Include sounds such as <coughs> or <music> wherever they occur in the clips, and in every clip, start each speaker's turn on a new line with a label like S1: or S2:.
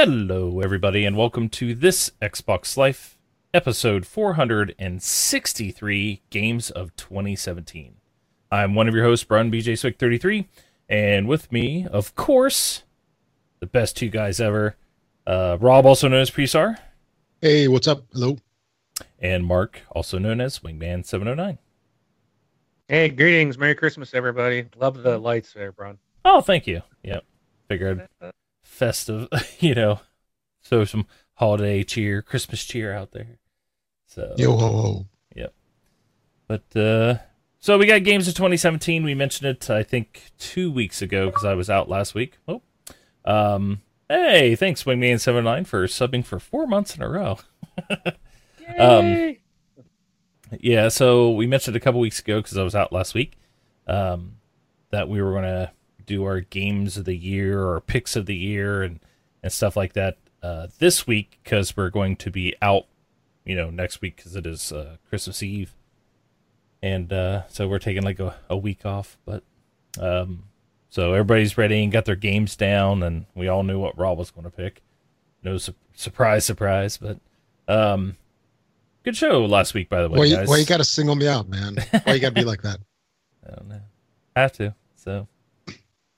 S1: Hello, everybody, and welcome to this Xbox Life episode 463 Games of 2017. I'm one of your hosts, Brian BJ Swick 33, and with me, of course, the best two guys ever, uh, Rob, also known as Presar,
S2: Hey, what's up? Hello.
S1: and Mark, also known as Wingman 709.
S3: Hey, greetings. Merry Christmas, everybody. Love the lights there, Bron.
S1: Oh, thank you. Yep. Figured festive, <laughs> you know, so some holiday cheer, Christmas cheer out there. So
S2: Yo ho ho. Yep.
S1: But uh so we got games of 2017. We mentioned it I think 2 weeks ago because I was out last week. Oh. Um hey, thanks Wingman79 for subbing for 4 months in a row. <laughs> Um,
S3: Yay!
S1: Yeah, so we mentioned a couple weeks ago because I was out last week um, that we were going to do our games of the year or picks of the year and, and stuff like that uh, this week because we're going to be out, you know, next week because it is uh, Christmas Eve. And uh, so we're taking like a, a week off. But um, so everybody's ready and got their games down, and we all knew what Rob was going to pick. No su- surprise, surprise, but um, good show last week, by the way,
S2: Why, you, you gotta single me out, man? Why you gotta be <laughs> like that?
S1: I don't know. I Have to. So,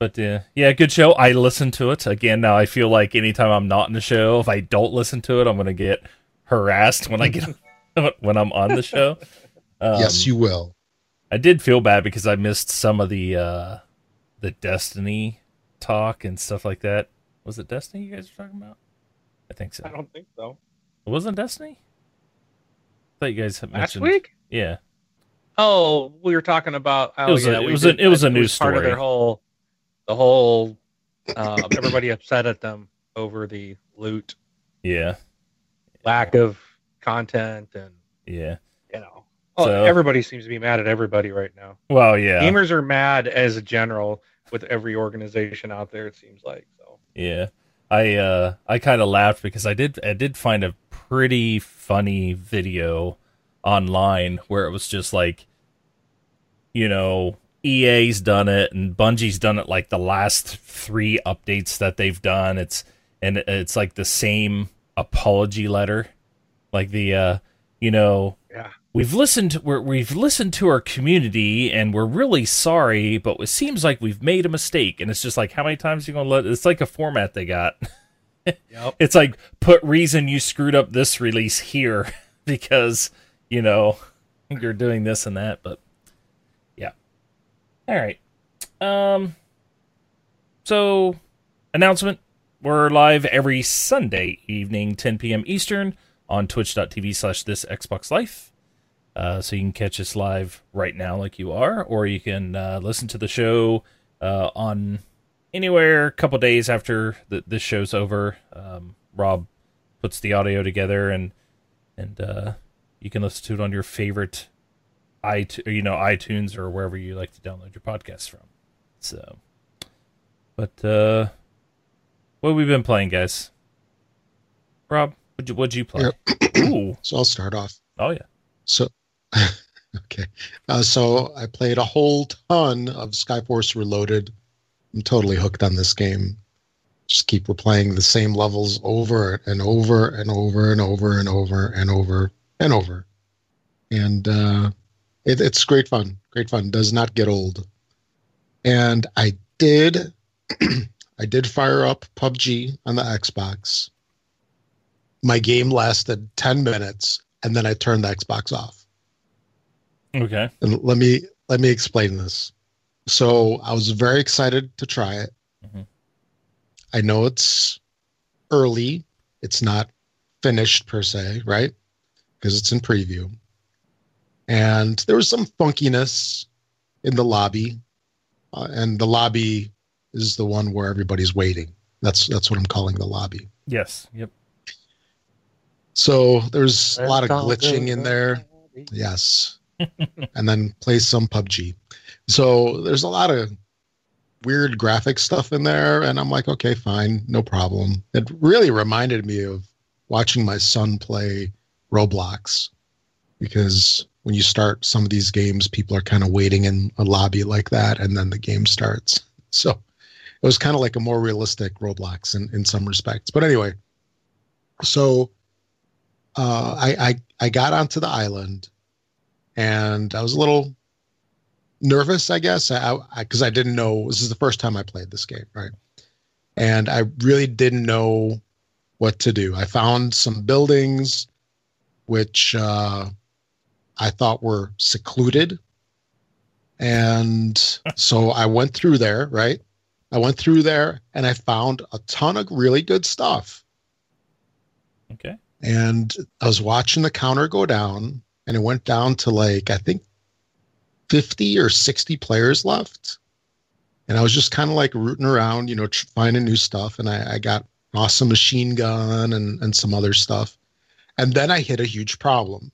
S1: but uh, yeah, good show. I listened to it again. Now I feel like anytime I'm not in the show, if I don't listen to it, I'm gonna get harassed when I get <laughs> when I'm on the show. Um,
S2: yes, you will.
S1: I did feel bad because I missed some of the uh the Destiny talk and stuff like that. Was it Destiny you guys were talking about? I think so.
S3: I don't think so.
S1: It wasn't Destiny. I thought you guys had
S3: Last
S1: mentioned.
S3: week?
S1: Yeah.
S3: Oh, we were talking about. Oh,
S1: It was a-
S3: yeah,
S1: it was
S3: did-
S1: a- it was a
S3: it
S1: news
S3: part of
S1: story.
S3: their whole, the whole, um, everybody upset at them over the loot,
S1: Yeah.
S3: lack of content, and
S1: Yeah.
S3: you know, oh,
S1: So-
S3: everybody seems to be mad at everybody right now.
S1: Well, yeah.
S3: Gamers are mad as a general with every organization out there. It seems like so.
S1: Yeah. I uh I kind of laughed because I did I did find a pretty funny video online where it was just like you know EA's done it and Bungie's done it like the last 3 updates that they've done it's and it's like the same apology letter like the uh you know
S3: Yeah.
S1: we've listened we're, we've listened to our community and we're really sorry but it seems like we've made a mistake and it's just like how many times are you gonna let it's like a format they got <laughs>
S3: Yep.
S1: it's like put reason you screwed up this release here <laughs> because you know you're doing this and that but all right. Um so announcement. We're live every sunday evening 10 p.m eastern on twitch.tv slash this xbox life. Uh, so you can catch us live right now like you are or you can uh, listen to the show uh, on anywhere a couple days after the, this show's over. Um, rob puts the audio together and and uh, you can listen to it on your favorite iTunes, you know iTunes or wherever you like to download your podcasts from so but uh what have we been playing guys rob what'd you, what'd you play <coughs> ooh
S2: So I'll start off.
S1: oh yeah
S2: So, <laughs> okay. Uh, so I played a whole ton of Skyforce Reloaded. I'm totally hooked on this game. Just keep replaying the same levels over and over and over and over and over and over and over. And uh, it, it's great fun. Great fun. Does not get old. And I did, <clears throat> I did fire up PUBG on the Xbox. My game lasted 10 minutes and then I turned the Xbox off.
S1: okay
S2: And let me let me explain this. So I was very excited to try it.
S1: Mhm.
S2: I know it's early. It's not finished per se, right? Because it's in preview. And there was some funkiness in the lobby. Uh, and the lobby is the one where everybody's waiting. That's that's what I'm calling the lobby.
S1: yes yep
S2: So there's a lot of glitching in there.
S3: lobby.
S2: Yes. <laughs> and then play some PUBG. So there's a lot of weird graphic stuff in there. And I'm like, okay, fine, no problem. It really reminded me of watching my son play Roblox because when you start some of these games, people are kind of waiting in a lobby like that and then the game starts. So it was kind of like a more realistic Roblox in, in some respects. But anyway, so uh, I, I I got onto the island, and I was a little nervous, I guess, I because I, I didn't know this is the first time I played this game, right? And I really didn't know what to do. I found some buildings which uh, I thought were secluded. And so I went through there, right? I went through there and I found a ton of really good stuff.
S1: Okay.
S2: And I was watching the counter go down and it went down to like, I think 50 or 60 players left. And I was just kind of like rooting around, you know, finding new stuff. And I, I got awesome machine gun and, and some other stuff. And then I hit a huge problem.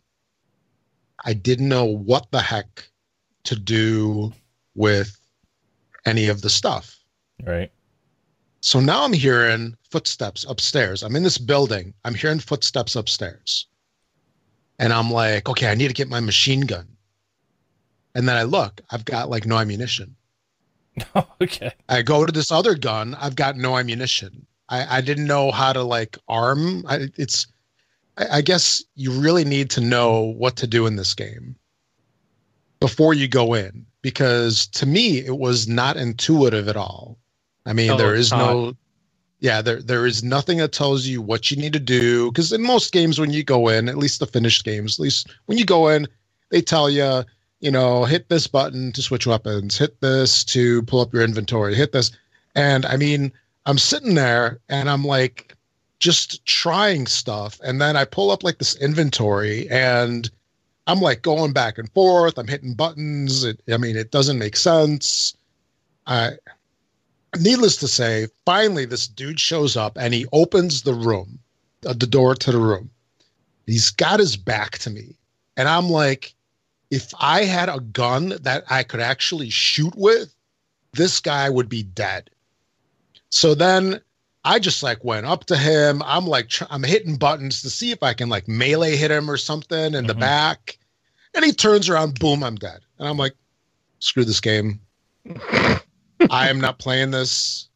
S2: I didn't know what the heck to do with any of the stuff.
S1: Right.
S2: So now I'm hearing footsteps upstairs. I'm in this building. I'm hearing footsteps upstairs. And I'm like, okay, I need to get my machine gun. And then I look, I've got like no ammunition.
S1: No, <laughs> okay.
S2: I go to this other gun, I've got no ammunition. I, I didn't know how to like arm. I, it's I, I guess you really need to know what to do in this game before you go in because to me it was not intuitive at all. I mean,
S3: Oh,
S2: there is no yeah, there there is nothing that tells you what you need to do because in most games when you go in, at least the finished games, at least when you go in, they tell you, you know, hit this button to switch weapons, hit this to pull up your inventory, hit this. And I mean, I'm sitting there and I'm like just trying stuff and then I pull up like this inventory and I'm like going back and forth, I'm hitting buttons. It, I mean, it doesn't make sense. I needless to say, finally, this dude shows up and he opens the room, uh, the door to the room. He's got his back to me. And I'm like, if I had a gun that I could actually shoot with, this guy would be dead. So then I just like went up to him. I'm like, tr- I'm hitting buttons to see if I can like melee hit him or something in the
S1: Mhm.
S2: back. And he turns around, boom, I'm dead. And I'm like, screw this game. I am not playing this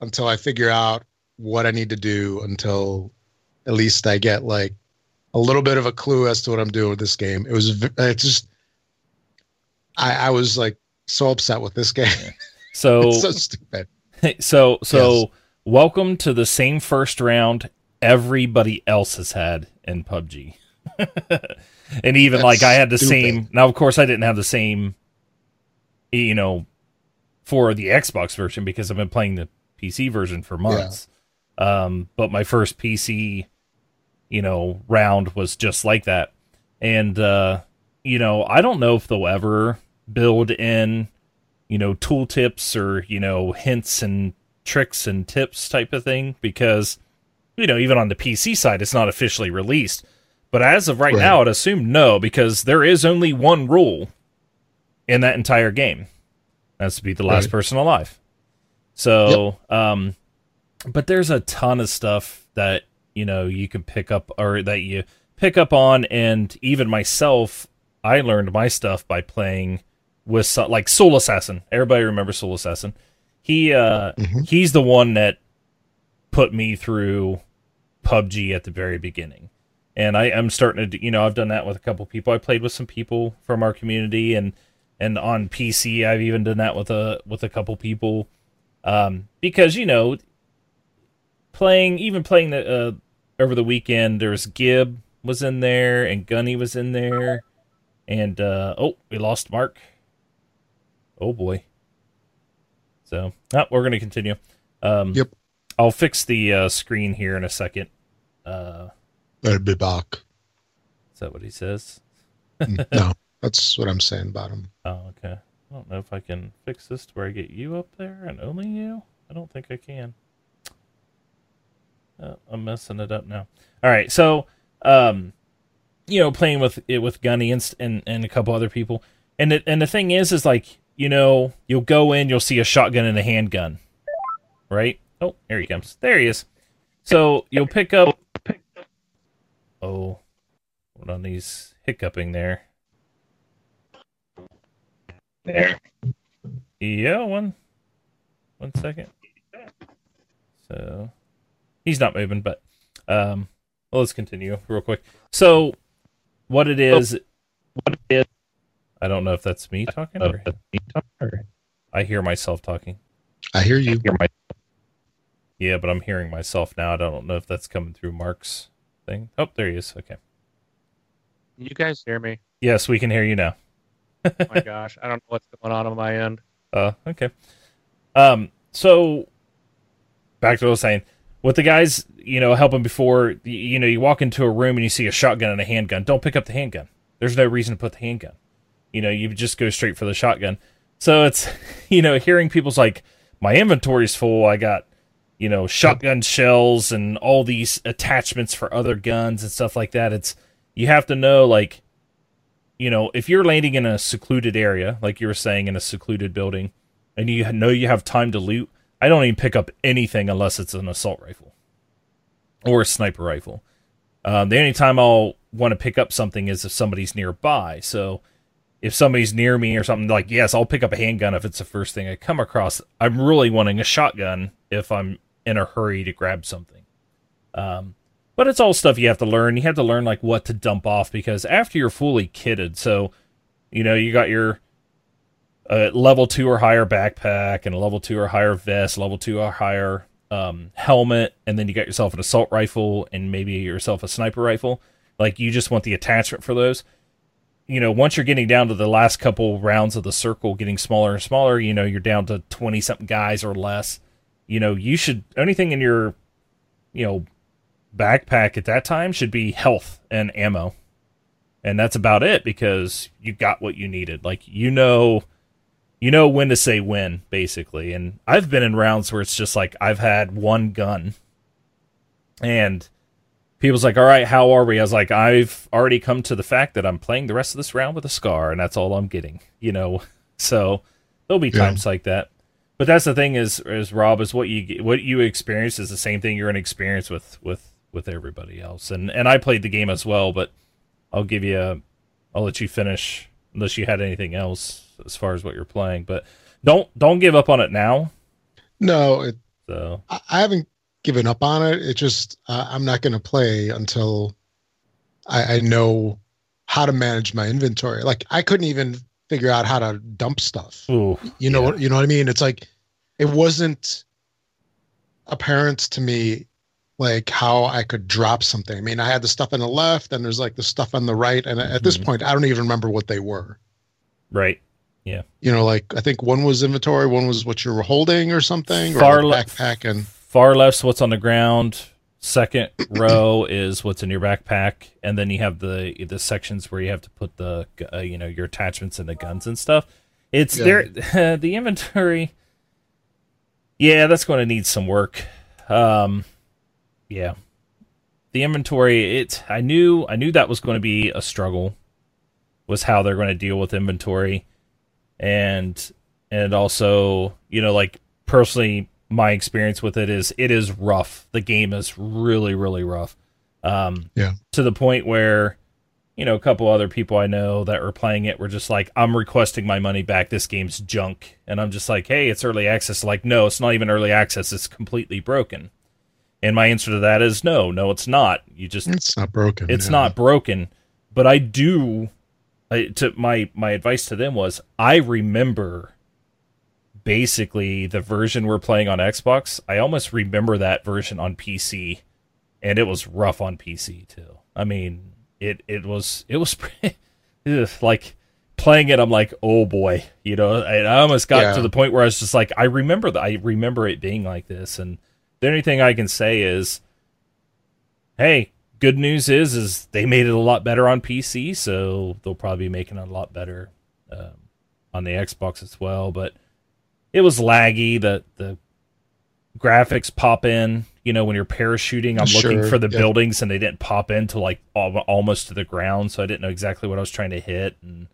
S2: until I figure out what I need to do until at least I get like a little bit of a clue as to what I'm doing with this game. It was it's just I, I was like so upset with this game.
S1: So <laughs>
S2: it's so stupid. <laughs>
S1: so so
S2: Yes.
S1: Welcome to the same first round everybody else has had in PUBG. <laughs> and even
S2: That's
S1: like I had the
S2: stupid.
S1: same now of course I didn't have the same you know for the Xbox version because I've been playing the PC version for months. Um but my first PC you know round was just like that. And uh you know, I don't know if they'll ever build in you know tooltips or you know hints and tricks and tips type of thing because you know even on the PC side it's not officially released but as of right,
S2: Right.
S1: now I'd assume no because there is only one rule in that entire game that's to be the last
S2: Right.
S1: person alive so um but there's a ton of stuff that you know you can pick up or that you pick up on and even myself I learned my stuff by playing with like Soul Assassin. Everybody remembers Soul Assassin. He uh
S2: Mhm.
S1: he's the one that put me through PUBG at the very beginning. And I am starting to do, you know, I've done that with a couple people. I played with some people from our community and and on PC I've even done that with a with a couple people. Um because you know playing even playing the uh over the weekend there was Gib was in there and Gunny was in there and uh oh we lost Mark. Oh boy. So oh, we're gonna continue. Um
S2: Yep.
S1: I'll fix the uh, screen here in a second. Uh
S2: Better be back.
S1: is that what he says?
S2: Mm, <laughs> no, that's what I'm saying about him.
S1: Oh, okay. I don't know if I can fix this to where I get you up there and only you. I don't think I can. Oh, I'm messing it up now. All right, so um, you know, playing with it with Gunny and, and and a couple other people, and it, and the thing is, is like you know, you'll go in, you'll see a shotgun and a handgun, right? Oh, there he comes. There he is. So you'll pick up. Oh, hold on, he's hiccuping there.
S3: There.
S1: Yeah, one one second. So he's not moving, but um, well, let's continue real quick. So what it is, what it is, I don't know if that's me talking or I hear myself talking.
S2: I hear you.
S1: Yeah, but I'm hearing myself now. I don't know if that's coming through Mark's thing. Oh, there he is. Okay.
S3: You guys hear me?
S1: Yes, we can hear you now.
S3: Oh my gosh, I don't know what's going on on my end.
S1: Uh, okay. Um, so back to what I was saying. With the guys, you know, helping before, you, you know, you walk into a room and you see a shotgun and a handgun. Don't pick up the handgun. There's no reason to put the handgun. You know, you just go straight for the shotgun. So it's, <laughs> you know, hearing people's like, my inventory's full. I got, you know, shotgun shells and all these attachments for other guns and stuff like that. It's, you have to know, like, you know, if you're landing in a secluded area, like you were saying, in a secluded building, and you know you have time to loot, I don't even pick up anything unless it's an assault rifle or a sniper rifle. Um, the only time I'll want to pick up something is if somebody's nearby. So if somebody's near me or something, like, yes, I'll pick up a handgun if it's the first thing I come across. I'm really wanting a shotgun if I'm in a hurry to grab something. Um, but it's all stuff you have to learn. You have to learn like what to dump off because after you're fully kitted, so you know you got your uh, level two or higher backpack and a level two or higher vest, level two or higher um, helmet, and then you got yourself an assault rifle and maybe yourself a sniper rifle. Like you just want the attachment for those. You know, once you're getting down to the last couple rounds of the circle, getting smaller and smaller, you know, you're down to twenty something guys or less. You know, you should anything in your, you know, backpack at that time should be health and ammo. And that's about it because you got what you needed. Like you know you know when to say when, basically. And I've been in rounds where it's just like I've had one gun and people's like, All right, how are we? I was like, I've already come to the fact that I'm playing the rest of this round with a scar and that's all I'm getting. You know? <laughs> So there'll be times yeah. like that. But that's the thing is is Rob, is what you what you experience is the same thing you're gonna experience with with with everybody else. And and I played the game as well, but I'll give you a, I'll let you finish unless you had anything else as far as what you're playing. But don't don't give up on it now.
S2: No, it,
S1: so
S2: I haven't given up on it. It just uh, I'm not going to play until I, I know how to manage my inventory. Like I couldn't even figure out how to dump stuff.
S1: Ooh,
S2: you know yeah. what you know what I mean? It's like it wasn't apparent to me like how I could drop something. I mean, I had the stuff on the left and there's like the stuff on the right. And at mm-hmm. this point, I don't even remember what they were.
S1: Right. Yeah.
S2: You know, like I think one was inventory, one was what you were holding or something, far or backpack and
S1: far left's what's on the ground. Second <coughs> row is what's in your backpack, and then you have the the sections where you have to put the uh, you know your attachments and the guns and stuff. It's yeah. there. <laughs> the inventory. Yeah, that's going to need some work. Um, yeah, the inventory. It. I knew. I knew that was going to be a struggle. Was how they're going to deal with inventory, and and also you know like personally my experience with it is it is rough. The game is really really rough. Um,
S2: yeah.
S1: To the point where you know, a couple other people I know that were playing it were just like, I'm requesting my money back. This game's junk. And I'm just like, hey, it's early access. Like, no, it's not even early access. It's completely broken. And my answer to that is no, no, it's not. You just
S2: it's not broken.
S1: It's yeah. not broken. But I do. I, to my my advice to them was I remember basically the version we're playing on Xbox. I almost remember that version on PC, and it was rough on PC too. I mean, it it was it was <laughs> like playing it. I'm like, oh boy, you know. I, I almost got yeah. to the point where I was just like, I remember that. I remember it being like this, and the only thing I can say is, hey, good news is is they made it a lot better on PC, so they'll probably be making it a lot better um, on the Xbox as well. But it was laggy. The the graphics pop in. You know, when you're parachuting, I'm sure, looking for the buildings and they didn't pop into like almost to the ground, so I didn't know exactly what I was trying to hit. And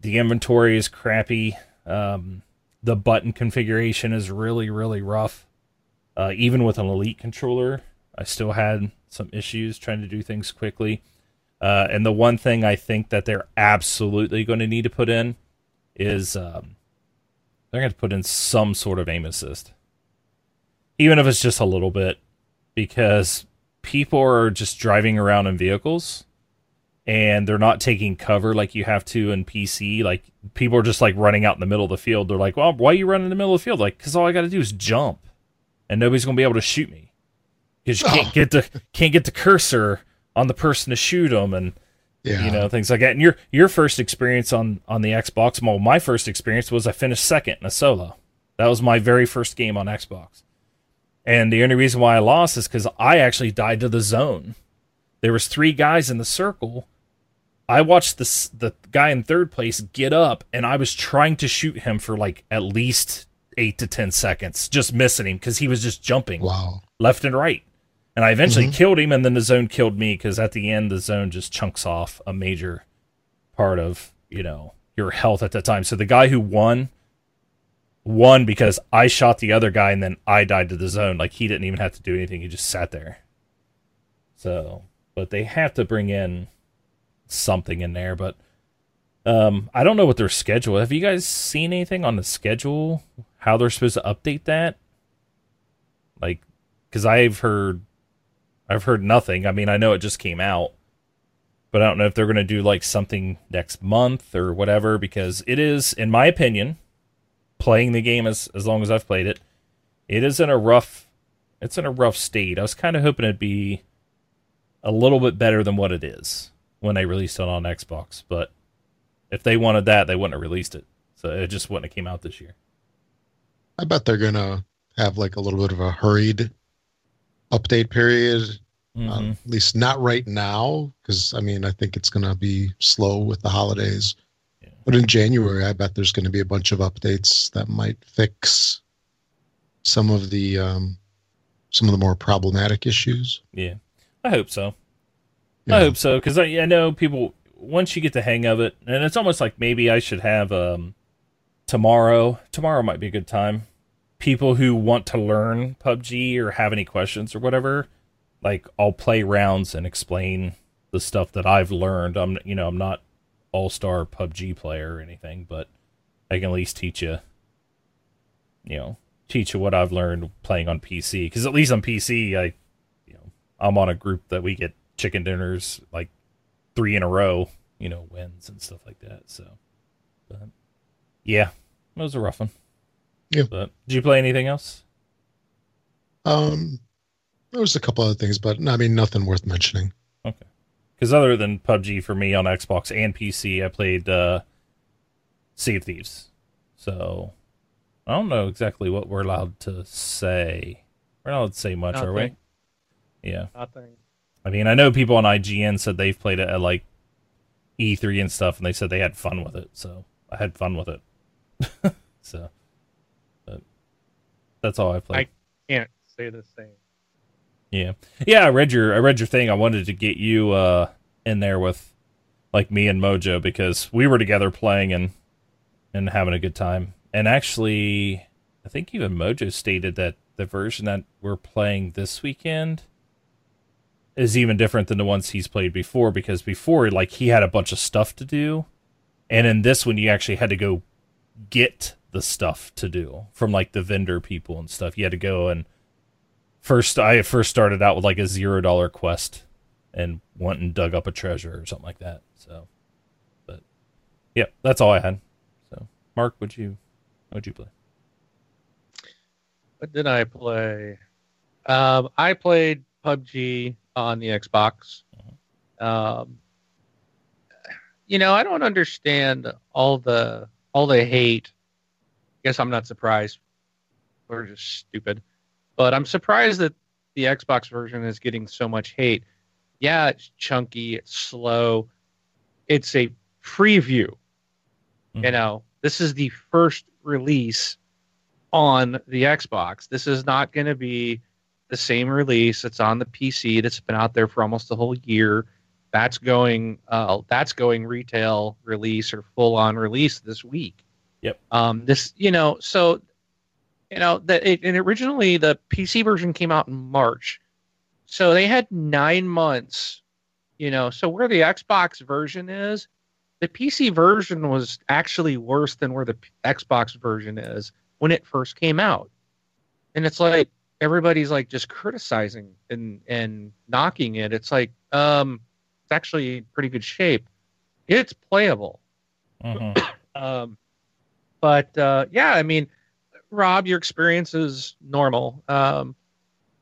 S1: the inventory is crappy. Um, the button configuration is really really rough. Uh, even with an elite controller, I still had some issues trying to do things quickly. Uh, and the one thing I think that they're absolutely going to need to put in is um, they're going to put in some sort of aim assist. even if it's just a little bit, because people are just driving around in vehicles and they're not taking cover like you have to in PC. Like people are just like running out in the middle of the field. They're like, "Well, why are you running in the middle of the field?" Like, because all I got to do is jump, and nobody's gonna be able to shoot me because you can't
S2: Oh.
S1: get the can't get the cursor on the person to shoot them, and
S2: Yeah.
S1: you know things like that. And your your first experience on on the Xbox, well, my first experience was I finished second in a solo. That was my very first game on Xbox, and the only reason why I lost is because I actually died to the zone. There was three guys in the circle. I watched this the guy in third place get up, and I was trying to shoot him for like at least eight to ten seconds, just missing him because he was just jumping
S2: Wow.
S1: left and right. And I eventually
S2: Mhm.
S1: killed him, and then the zone killed me because at the end the zone just chunks off a major part of you know your health at that time. So the guy who won won because I shot the other guy, and then I died to the zone. Like he didn't even have to do anything; he just sat there. So, but they have to bring in something in there, but. Um, I don't know what their schedule. Have you guys seen anything on the schedule? How they're supposed to update that? Like, because I've heard, I've heard nothing. I mean, I know it just came out, but I don't know if they're going to do like something next month or whatever. Because it is, in my opinion, playing the game as as long as I've played it, it is in a rough, it's in a rough state. I was kind of hoping it'd be a little bit better than what it is when they released it on Xbox, but if they wanted that, they wouldn't have released it. So it just wouldn't have came out this year.
S2: I bet they're gonna have like a little bit of a hurried update period.
S1: Mhm.
S2: Um, at least not right now, because I mean I think it's gonna be slow with the holidays.
S1: Yeah.
S2: But in January, I bet there's gonna be a bunch of updates that might fix some of the um, some of the more problematic issues.
S1: yeah, I hope so.
S2: Yeah.
S1: I hope so because I, I know people once you get the hang of it, and it's almost like maybe I should have um tomorrow. Tomorrow might be a good time. People who want to learn PUBG or have any questions or whatever, like I'll play rounds and explain the stuff that I've learned. I'm you know I'm not all star PUBG player or anything, but I can at least teach you, you know, teach you what I've learned playing on PC. Because at least on PC, I, you know, I'm on a group that we get chicken dinners like three in a row, you know, wins and stuff like that. So, but yeah, it was a rough one.
S2: Yeah.
S1: But did you play anything else?
S2: Um, there was a couple other things, but I mean nothing worth mentioning. Okay.
S1: Because other than PUBG for me on Xbox and PC, I played uh, Sea of Thieves. So I don't know exactly what we're allowed to say. We're not allowed to say much, are we?
S3: Nothing.
S1: Yeah.
S3: Nothing.
S1: I mean, I know people on IGN said they've played it at like E3 and stuff, and they said they had fun with it. So I had fun with it. <laughs> so, but that's all I played.
S3: I can't say the same.
S1: Yeah, yeah. I read your I read your thing. I wanted to get you uh in there with like me and Mojo because we were together playing and and having a good time. And actually, I think even Mojo stated that the version that we're playing this weekend is even different than the ones he's played before because before like he had a bunch of stuff to do and in this one you actually had to go get the stuff to do from like the vendor people and stuff you had to go and first i first started out with like a zero dollar quest and went and dug up a treasure or something like that so but yeah that's all i had so mark would you what'd you play
S3: What did I play? Um, I played PUBG on the Xbox. Um, you know, I don't understand all the all the hate. Guess I'm not surprised. We're just stupid, but I'm surprised that the Xbox version is getting so much hate. Yeah, it's chunky, it's slow. It's a preview. You
S1: Mhm.
S3: know, this is the first release on the Xbox. This is not going to be the same release that's on the PC that's been out there for almost a whole year. That's going uh, that's going retail release or full on release this week.
S1: Yep.
S3: Um, this you know so you know that it, and originally the PC version came out in March, so they had nine months. You know, so where the Xbox version is, the PC version was actually worse than where the P- Xbox version is when it first came out. And it's like, everybody's like just criticizing and and knocking it. It's like um, it's actually pretty good shape. It's playable.
S1: Mhm. <coughs>
S3: Um, but uh, yeah, I mean, Rob, your experience is normal. Um,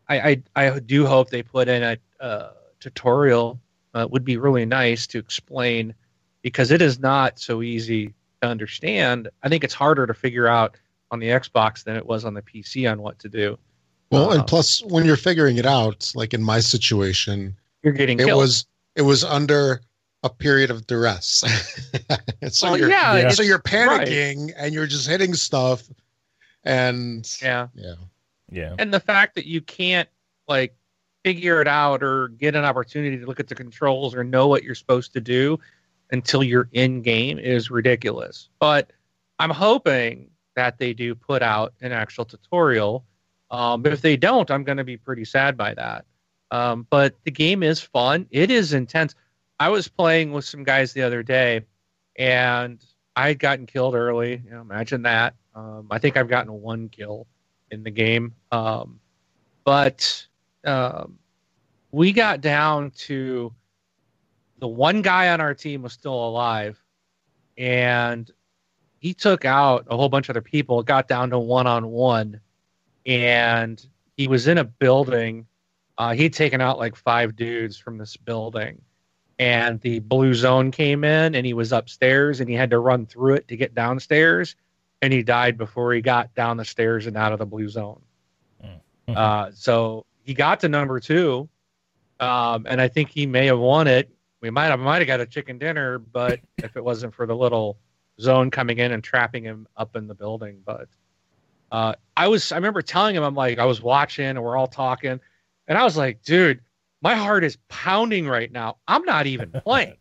S3: I, I I do hope they put in a uh, tutorial. Uh, would be really nice to explain because it is not so easy to understand. I think it's harder to figure out on the Xbox than it was on the PC on what to do.
S2: Well,
S3: Uh,
S2: and plus, when you're figuring it out, like in my situation,
S3: You're getting
S2: it
S3: killed.
S2: was it was under a period of duress. <laughs> so
S3: well,
S2: you're
S3: yeah,
S1: Yeah.
S2: so you're
S3: right.
S2: panicking and you're just hitting stuff, and
S3: Yeah.
S2: yeah,
S1: Yeah.
S3: and the fact that you can't like figure it out or get an opportunity to look at the controls or know what you're supposed to do until you're in game is ridiculous but i'm hoping that they do put out an actual tutorial um, but if they don't i'm going to be pretty sad by that um, but the game is fun it is intense i was playing with some guys the other day and i had gotten killed early you know, imagine that um, i think i've gotten one kill in the game. Um, but um, we got down to the one guy on our team was still alive, and he took out a whole bunch of other people. Got down to one on one, and he was in a building. Uh, he'd taken out like five dudes from this building, and the blue zone came in, and he was upstairs, and he had to run through it to get downstairs and he died before he got down the stairs and out of the blue zone.
S1: Mm.
S3: Uh, so he got to number two, um, and I think he may have won it. We might have might have got a chicken dinner, but <laughs> if it wasn't for the little zone coming in and trapping him up in the building, but uh, I was I remember telling him I'm like I was watching and we're all talking, and I was like, dude, my heart is pounding right now. I'm not even <laughs> playing.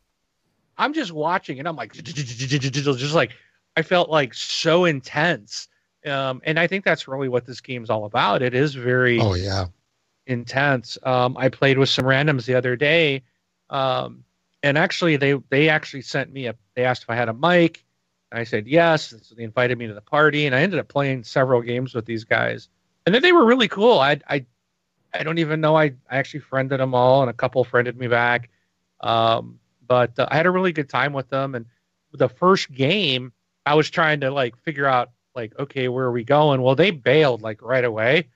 S3: I'm just watching, and I'm like, just like I felt like so intense. Um, and I think that's really what this game's all about. It is very
S2: oh yeah,
S3: intense. Um, I played with some randoms the other day, um, and actually they they actually sent me a. They asked if I had a mic. I said yes. So they invited me to the party, and I ended up playing several games with these guys, and then they were really cool. I I I don't even know. I I actually friended them all, and a couple friended me back. Um, but uh, I had a really good time with them, and the first game I was trying to like figure out like okay where are we going? Well, they bailed like right away.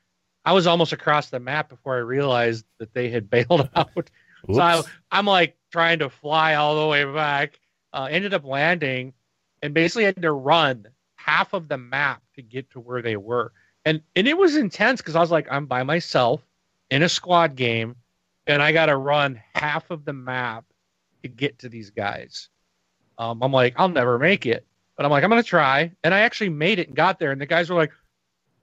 S3: I was almost across the map before I realized that they had <laughs> bailed out. So I, I'm like trying to fly all the way back. Uh, ended up landing, and basically had to run half of the map to get to where they were. And and it was intense because I was like, I'm by myself in a squad game, and I got to run half of the map to get to these guys. Um, I'm like, I'll never make it, but I'm like, I'm gonna try, and I actually made it and got there. And the guys were like,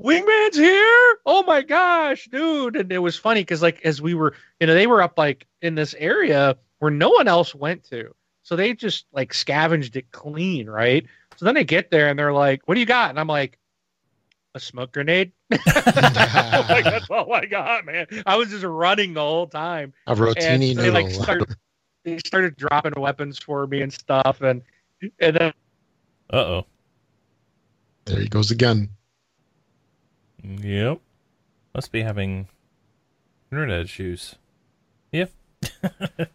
S3: Wingman's here! Oh my gosh, dude! And it was funny because like as we were, you know, they were up like in this area where no one else went to, so they just like scavenged it clean, right? So then they get there and they're like, "What do you got?" And I'm like, "A smoke grenade." <laughs> <laughs> like, that's all I got, man. I was just running the whole time
S2: a
S3: and
S2: rotini
S3: they like started they started dropping weapons for me and stuff and and then
S1: Uh oh.
S2: there he goes again.
S1: Yep. Must be having internet issues. Yep. well, <laughs>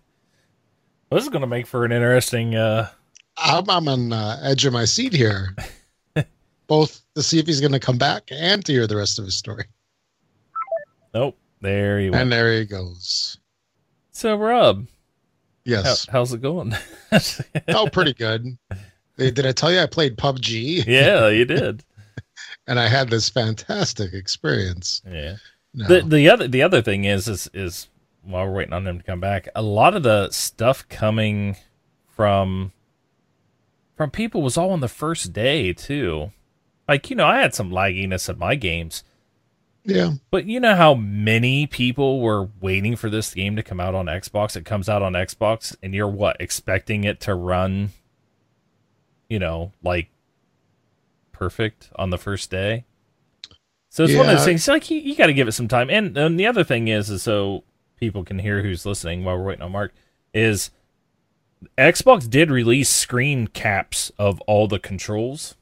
S1: this is going to make for an interesting. uh
S2: I'm, I'm on the edge of my seat here, both to see if he's going to come back and to hear the rest of his story.
S1: Nope. There he went.
S2: And there he goes.
S1: So, Rob, how,
S2: Yes.
S1: how's it going? <laughs>
S2: oh, pretty good. Did I tell you I played PUBG?
S1: yeah, you did. <laughs>
S2: And I had this fantastic experience.
S1: Yeah.
S2: No.
S1: The the other the other thing is is is while we're waiting on them to come back, a lot of the stuff coming from from people was all on the first day too. Like you know, I had some lagginess in my games,
S2: yeah.
S1: but you know how many people were waiting for this game to come out on Xbox. It comes out on Xbox, and you're what expecting it to run, you know, like perfect on the first day. So it's one of those
S2: Yeah.
S1: things. Like you, you got to give it some time. And, and the other thing is, is so people can hear who's listening while we're waiting on Mark. Is Xbox did release screen caps of all the controls.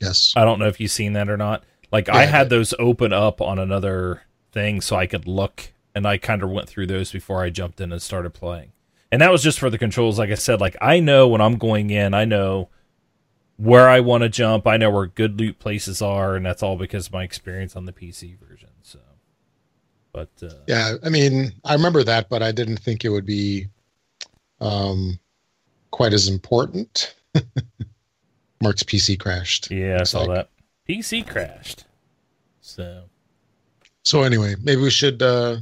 S2: Yes.
S1: I don't know if you've seen that or not. Like I had those open up on another thing so I could look and I kind of went through those before I jumped in and started playing. And that was just for the controls like I said like I know when I'm going in, I know where I want to jump, I know where good loot places are and that's all because of my experience on the PC version. So but uh
S2: Yeah, I mean, I remember that, but I didn't think it would be um, quite as important. <laughs> Mark's PC crashed.
S1: yeah, I saw
S2: like.
S1: that. PC crashed. So
S2: So anyway, maybe we should uh,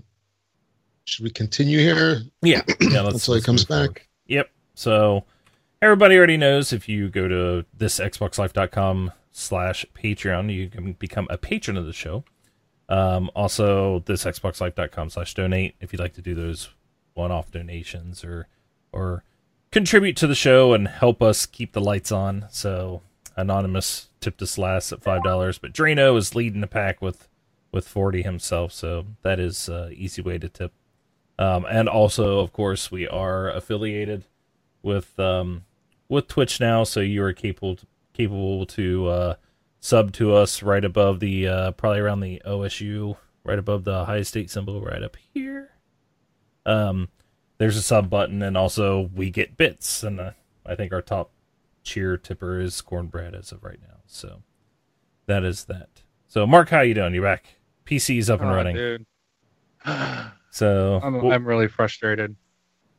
S2: should we continue here
S1: yeah, <clears throat> yeah let's,
S2: until he comes
S1: move forward.
S2: back?
S1: Yep. So everybody already knows if you go to this xboxlife.com slash patreon you can become a patron of the show um, also this xboxlife.com slash donate if you'd like to do those one-off donations or or contribute to the show and help us keep the lights on so anonymous tipped us last at five dollars but drano is leading the pack with with 40 himself so that is uh, easy way to tip um, and also of course we are affiliated with um, with Twitch now, so you are capable capable to uh, sub to us right above the uh, probably around the OSU, right above the high state symbol, right up here. Um, there's a sub button, and also we get bits, and uh, I think our top cheer tipper is cornbread as of right now. So that is that. So Mark, how you doing? You back? PC's up and
S3: Oh,
S1: running.
S3: dude. <sighs> I'm,
S1: So well,
S3: I'm really frustrated.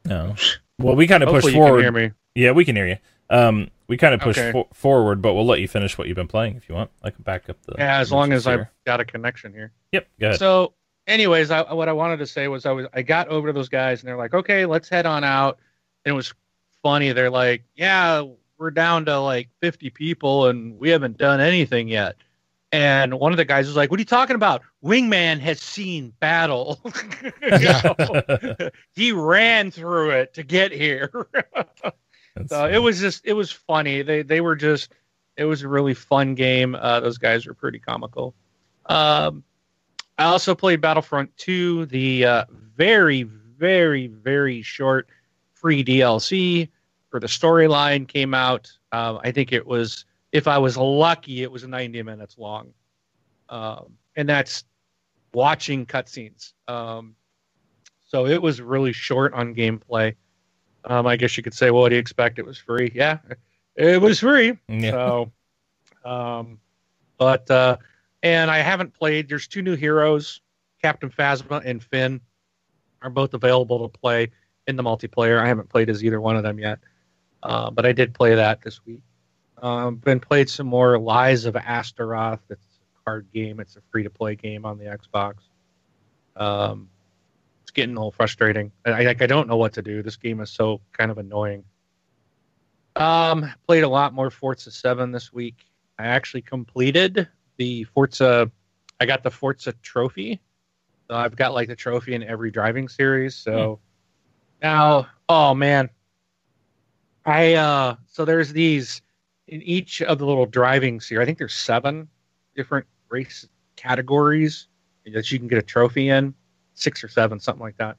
S1: no. Well, we kind of pushed
S3: Hopefully you
S1: forward.
S3: can hear me.
S1: Yeah, we can hear you. Um, we kind of pushed
S3: Okay.
S1: for- forward, but we'll let you finish what you've been playing if you want. I can back up the.
S3: Yeah, as long as
S1: mentions
S3: I've got a connection here.
S1: Yep. Go ahead.
S3: So, anyways, I, what I wanted to say was I was I got over to those guys and they're like, okay, let's head on out. And it was funny. They're like, yeah, we're down to like 50 people and we haven't done anything yet. And one of the guys was like, what are you talking about? Wingman has seen battle. <laughs> He ran through it to get here. <laughs> So it was just it was funny. They they were just it was a really fun game. Uh, those guys were pretty comical. Um, I also played Battlefront 2, the uh, very very very short free DLC for the storyline came out. Um, I think it was if I was lucky, it was 90 minutes long, um, and that's watching cutscenes. Um, so it was really short on gameplay. Um, I guess you could say, well, what do you expect? It was free. Yeah, it was free.
S1: Yeah.
S3: So, um, but uh, and I haven't played. There's two new heroes, Captain Phasma and Finn, are both available to play in the multiplayer. I haven't played as either one of them yet, uh, but I did play that this week. Um, been played some more Lies of Astaroth. It's a card game. It's a free to play game on the Xbox. Um, it's getting a little frustrating. I, like I don't know what to do. This game is so kind of annoying. Um, played a lot more Forza 7 this week. I actually completed the Forza. I got the Forza trophy. So I've got like the trophy in every driving series. So now, oh man, I uh, so there's these in each of the little driving series. I think there's seven different race categories that you can get a trophy in, six or seven, something like that.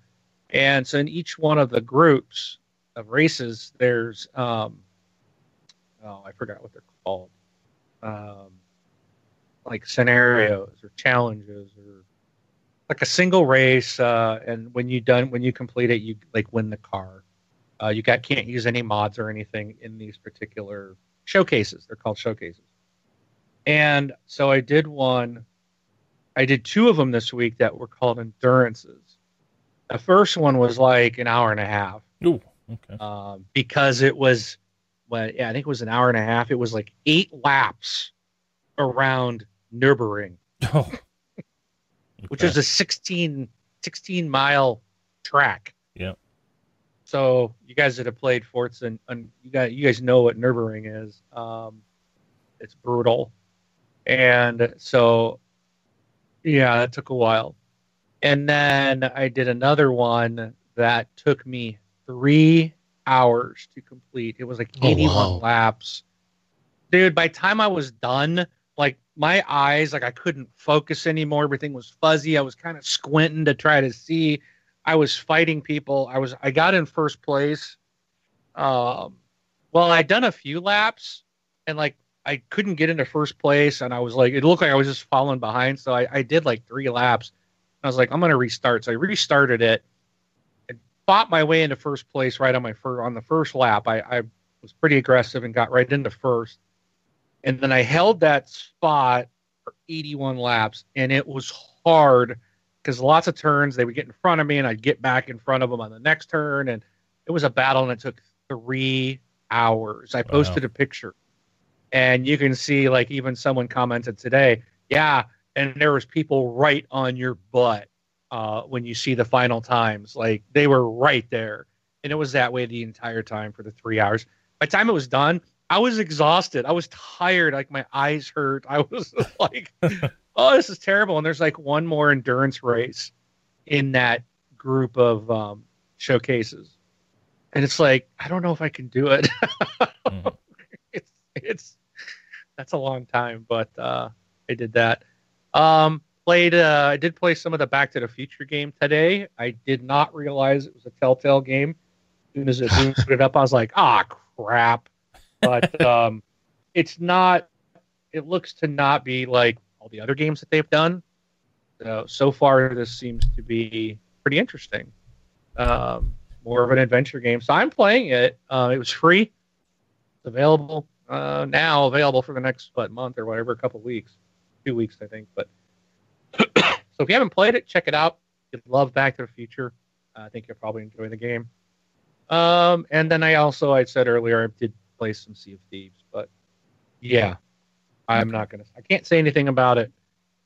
S3: And so in each one of the groups of races, there's um, oh, I forgot what they're called, um, like scenarios or challenges or like a single race. Uh, and when you done when you complete it, you like win the car. Uh, you got can't use any mods or anything in these particular showcases. They're called showcases. And so I did one. I did two of them this week that were called endurances. The first one was like an hour and a half
S1: Ooh. Okay.
S3: um, because it was, well, yeah, I think it was an hour and a half. It was like eight laps around Nürburgring, <laughs>
S1: Oh.
S3: which is a 16, 16 mile track.
S1: Yeah.
S3: So you guys that have played Forza and, and you guys, you guys know what Nürburgring is. Um, it's brutal, and so yeah, that took a while. And then I did another one that took me three hours to complete. It was like
S2: Oh,
S3: 81
S2: wow.
S3: laps. Dude, by the time I was done, like my eyes, like I couldn't focus anymore. Everything was fuzzy. I was kind of squinting to try to see. I was fighting people. I was I got in first place. Um well, I'd done a few laps and like I couldn't get into first place, and I was like, it looked like I was just falling behind. So I, I did like three laps. I was like, I'm gonna restart. So I restarted it, and fought my way into first place right on my first on the first lap. I, I was pretty aggressive and got right into first, and then I held that spot for 81 laps, and it was hard because lots of turns they would get in front of me, and I'd get back in front of them on the next turn, and it was a battle, and it took three hours. I posted
S1: Wow.
S3: a picture, and you can see like even someone commented today, yeah, and there was people right on your butt uh, when you see the final times, like they were right there, and it was that way the entire time for the three hours. By the time it was done, I was exhausted. I was tired. Like my eyes hurt. I <laughs> was like, oh, this is terrible. And there's like one more endurance race in that group of um, showcases. And it's like, I don't know if I can do it.
S1: Mhm. <laughs>
S3: it's, it's, that's a long time, but uh, I did that. Um, played, uh, I did play some of the Back to the Future game today. I did not realize it was a Telltale game. As soon as it <laughs> booted up, I was like, ah, crap but um, it's not. It looks to not be like all the other games that they've done. So so far, this seems to be pretty interesting. Um, more of an adventure game. So I'm playing it. Uh, it was free. It's available uh, now. Available for the next what month or whatever, a couple weeks, two weeks I think. But <coughs> so if you haven't played it, check it out. If you love Back to the Future, I think you'll probably enjoy the game. Um, and then I also, I said earlier, I did play some Sea of Thieves, but yeah, I'm not gonna. I can't say anything about it.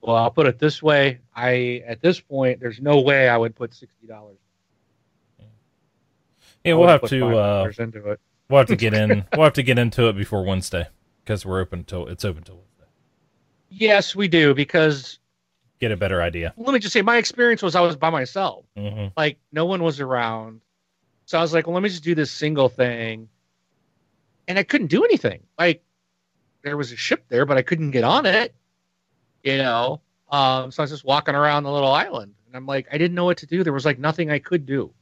S3: Well, I'll put it this way: I at this point, there's no way I would put sixty dollars.
S1: Yeah, we'll have to uh,
S3: into it.
S1: we'll have to get in <laughs> we'll have to get into it before Wednesday because we're open till it's open till Wednesday.
S3: Yes, we do because
S1: Get a better idea.
S3: let me just say, my experience was I was by myself.
S1: hmm
S3: like no one was around. So I was like, well, let me just do this single thing. And I couldn't do anything. Like there was a ship there, but I couldn't get on it. You know? Um, so I was just walking around the little island. And I'm like, I didn't know what to do. There was like nothing I could do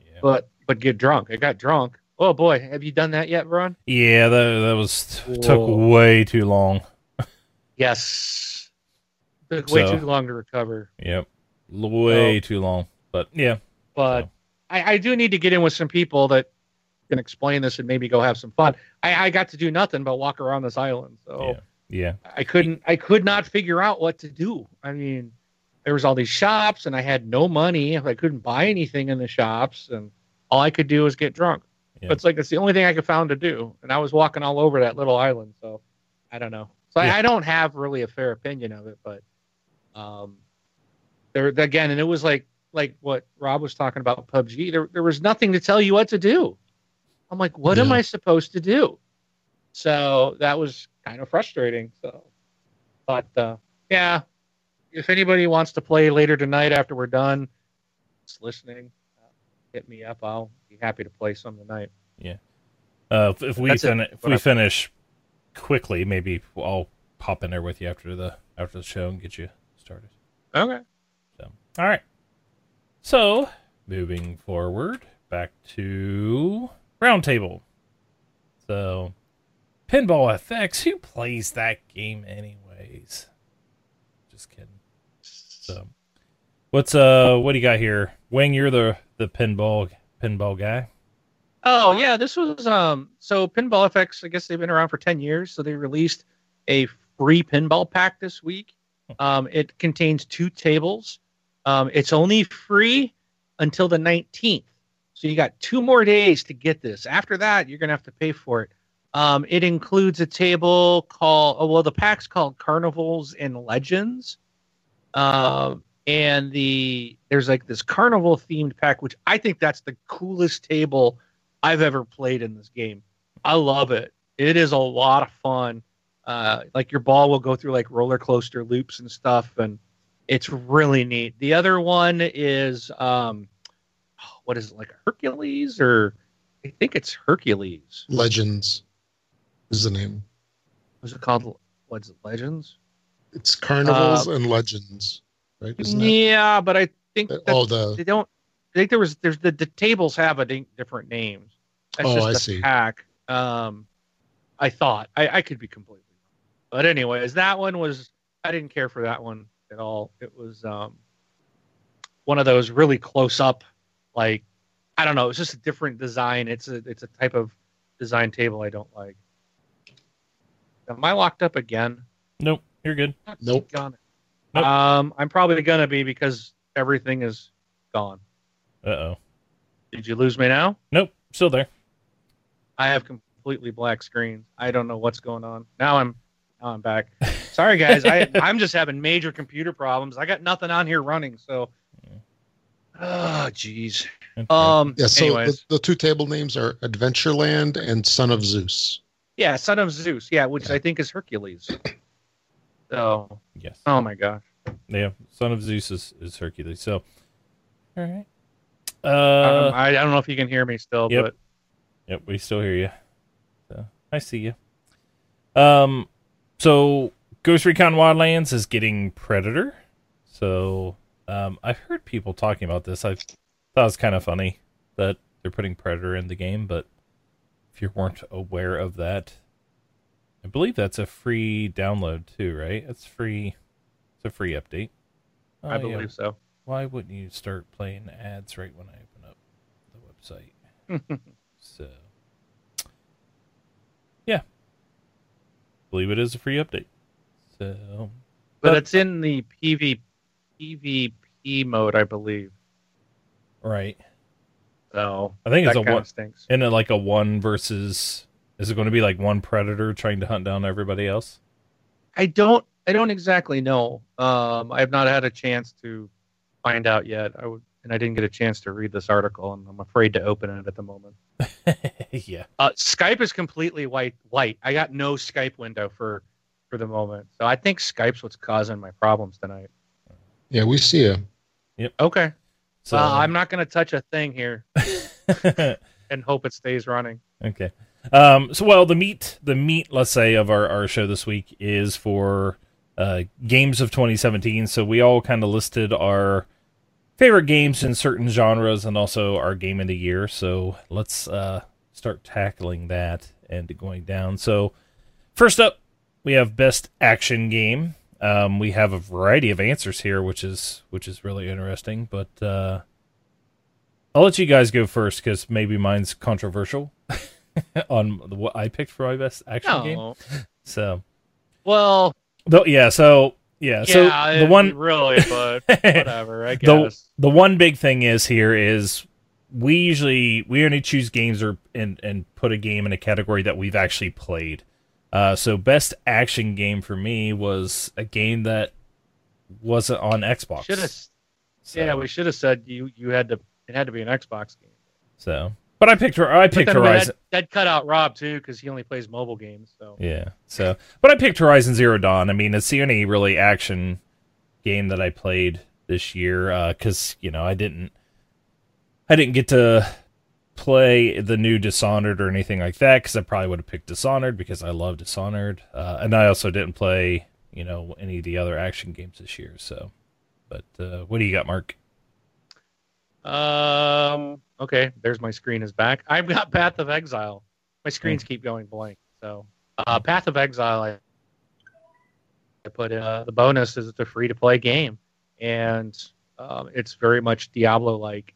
S1: Yeah.
S3: but but get drunk. I got drunk. Oh boy, have you done that yet, Ron?
S1: yeah, that that was took way too long.
S3: Yes. Took way too long to recover.
S1: Yep, way
S3: Oh.
S1: too long. But yeah,
S3: But
S1: So.
S3: I, I do need to get in with some people that can explain this and maybe go have some fun. I, I got to do nothing but walk around this island. So
S1: yeah, yeah.
S3: I couldn't I could not figure out what to do. I mean, there was all these shops and I had no money. I couldn't buy anything in the shops and all I could do was get drunk.
S1: Yeah.
S3: But it's like it's the only thing I could found to do. And I was walking all over that little island, so I don't know. So
S1: Yeah.
S3: I, I don't have really a fair opinion of it, but um there again and it was like like what Rob was talking about PUBG, there there was nothing to tell you what to do. I'm like, what am I supposed to do? So that was kind of frustrating. So, but uh, yeah, if anybody wants to play later tonight after we're done, just listening, uh, hit me up. I'll be happy to play some tonight. Yeah.
S1: Uh, if, if we fin- if we finish quickly, maybe I'll pop in there with you after the after the show and get you started.
S3: Okay.
S1: So, all right. So, moving forward, back to roundtable. So, Pinball FX. Who plays that game, anyways? Just kidding. So, what's uh, what do you got here? Wing, you're the the pinball pinball guy.
S3: Oh yeah, this was um. So Pinball FX, I guess they've been around for ten years. So they released a free pinball pack this week. Um, it contains two tables. Um, it's only free until the nineteenth. So you got two more days to get this. After that, you're gonna have to pay for it. Um, it includes a table called oh well, the pack's called Carnivals and Legends. Um, and the there's like this carnival themed pack, which I think that's the coolest table I've ever played in this game. I love it. It is a lot of fun. Uh, like your ball will go through like roller coaster loops and stuff, and it's really neat. The other one is um, what is it like Hercules or I think it's Hercules.
S2: Legends is the name.
S3: What's it called? What's it? Legends?
S2: It's Carnivals
S3: Uh,
S2: and Legends, right? Isn't it?
S3: Yeah, but I think that
S2: Oh, the
S3: they don't. I think there was there's the, the tables have a different names. That's
S2: Oh,
S3: just
S2: I see.
S3: pack. Um, I thought I, I could be completely wrong, But anyways, that one was I didn't care for that one at all. It was um, one of those really close up, like I don't know. It's just a different design. It's a it's a type of design table I don't like. Am I locked up again?
S1: Nope, you're good.
S2: Nope.
S3: Gone.
S1: Nope.
S3: Um, I'm probably gonna be because everything is gone.
S1: Uh oh.
S3: Did you lose me now?
S1: Nope, still there.
S3: I have completely black screens. I don't know what's going on. Now I'm now I'm back. Sorry guys, I <laughs> I'm just having major computer problems. I got nothing on here running, so Oh jeez.
S1: Okay.
S3: Um
S2: Yeah, so the,
S3: anyways.
S2: the two table names are Adventureland and Son of Zeus.
S3: Yeah, Son of Zeus. Yeah, which I think is Hercules. <clears throat> So
S1: yes.
S3: oh my gosh.
S1: Yeah, son of Zeus is, is Hercules. So, all right. Uh,
S3: um, I, I don't know if you can hear me still,
S1: Yep.
S3: but
S1: Yep, we still hear you. So I see you. Um, so Ghost Recon Wildlands is getting Predator. So um, I've heard people talking about this. I thought it was kind of funny that they're putting Predator in the game, but if you weren't aware of that, I believe that's a free download too, right? It's free. It's a free update.
S3: I
S1: Oh, yeah.
S3: believe so.
S1: Why wouldn't you start playing ads right when I open up the website? <laughs> So, yeah, believe it is a free update. So,
S3: But
S1: But-
S3: it's in the PV PvP mode, I believe.
S1: right,
S3: So
S1: I think it's a one,
S3: stinks.
S1: and it like a one versus. Is it going to be like one predator trying to hunt down everybody else?
S3: I don't I don't exactly know. Um, I have not had a chance to find out yet. I would, and I didn't get a chance to read this article, and I'm afraid to open it at the moment. <laughs>
S1: yeah,
S3: Uh, Skype is completely white. White. I got no Skype window for for the moment, so I think Skype's what's causing my problems tonight.
S2: Yeah, we see you.
S3: Okay.
S1: so
S3: well, I'm not going to touch a thing here <laughs> and hope it stays running.
S1: Okay. Um, so, well, the meat, the meat, let's say, of our, our show this week is for uh, games of 2017. So we all kind of listed our favorite games in certain genres and also our game of the year. So let's uh, start tackling that and going down. So first up, we have best action game. Um, we have a variety of answers here, which is which is really interesting. But uh, I'll let you guys go first because maybe mine's controversial <laughs> on what I picked for my best action game. So,
S3: Well,
S1: though, yeah. So, yeah. So the one,
S3: really, but <laughs> whatever. I
S1: the
S3: guess.
S1: the one big thing is here is we usually we only choose games or and and put a game in a category that we've actually played. Uh, so best action game for me was a game that wasn't on Xbox.
S3: Should have.
S1: So-
S3: Yeah, we should have said you you had to. It had to be an Xbox game.
S1: So, but I picked. I picked Horizon.
S3: That, that cut out Rob too because he only plays mobile games. So
S1: Yeah. So, but I picked Horizon Zero Dawn. I mean, it's the only really action game that I played this year because you know I didn't, I didn't get to play the new Dishonored or anything like that because I probably would have picked Dishonored because I love Dishonored, uh, and I also didn't play you know any of the other action games this year. So, but uh, what do you got, Mark?
S3: Um. Okay. There's my screen is back. I've got Path of Exile. My screens keep going blank. So, uh, Path of Exile. I, I put uh, the bonus is it's a free to play game, and um, it's very much Diablo like.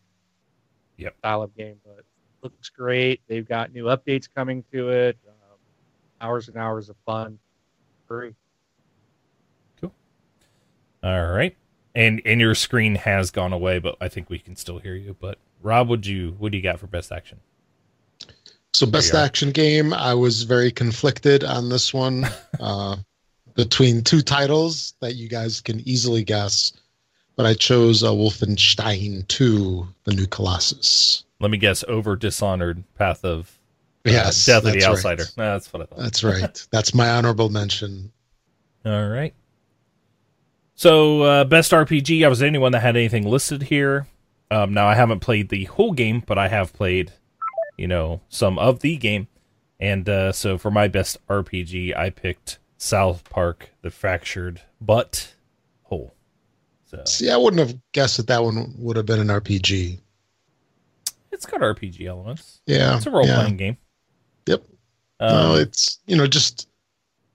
S1: Yep.
S3: Style of game, but looks great. They've got new updates coming to it. Um, hours and hours of fun. Free. Cool.
S1: All right, and and your screen has gone away, but I think we can still hear you. But Rob, would you what do you got for best action?
S2: So best action game, I was very conflicted on this one <laughs> uh, between two titles that you guys can easily guess, but I chose uh, Wolfenstein 2: The New Colossus.
S1: Let me guess. Over Dishonored, Path of uh,
S2: Yes,
S1: Death of the Outsider.
S2: right.
S1: That's what I thought.
S2: That's right. That's my honorable mention.
S1: All right. So, uh, best RPG. I was the only one that had anything listed here. Um, now, I haven't played the whole game, but I have played, you know, some of the game. And uh, so, for my best RPG, I picked South Park: The Fractured But Whole. So
S2: See, I wouldn't have guessed that that one would have been an RPG.
S1: It's got RPG elements.
S2: Yeah,
S1: It's a role
S2: yeah.
S1: playing game.
S2: Yep.
S1: Um,
S2: no, it's you know just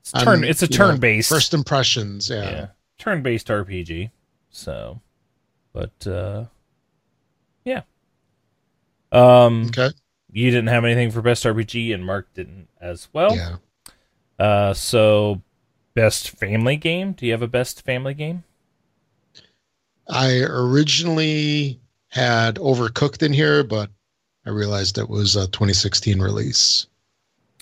S1: It's turn. It's a turn based.
S2: First impressions, yeah.
S1: yeah, turn based RPG. So, but uh, yeah. Um,
S2: Okay.
S1: you didn't have anything for best RPG, and Mark didn't as well.
S2: yeah.
S1: Uh, so best family game. Do you have a best family game?
S2: I originally had Overcooked in here, but I realized it was a 2016 release.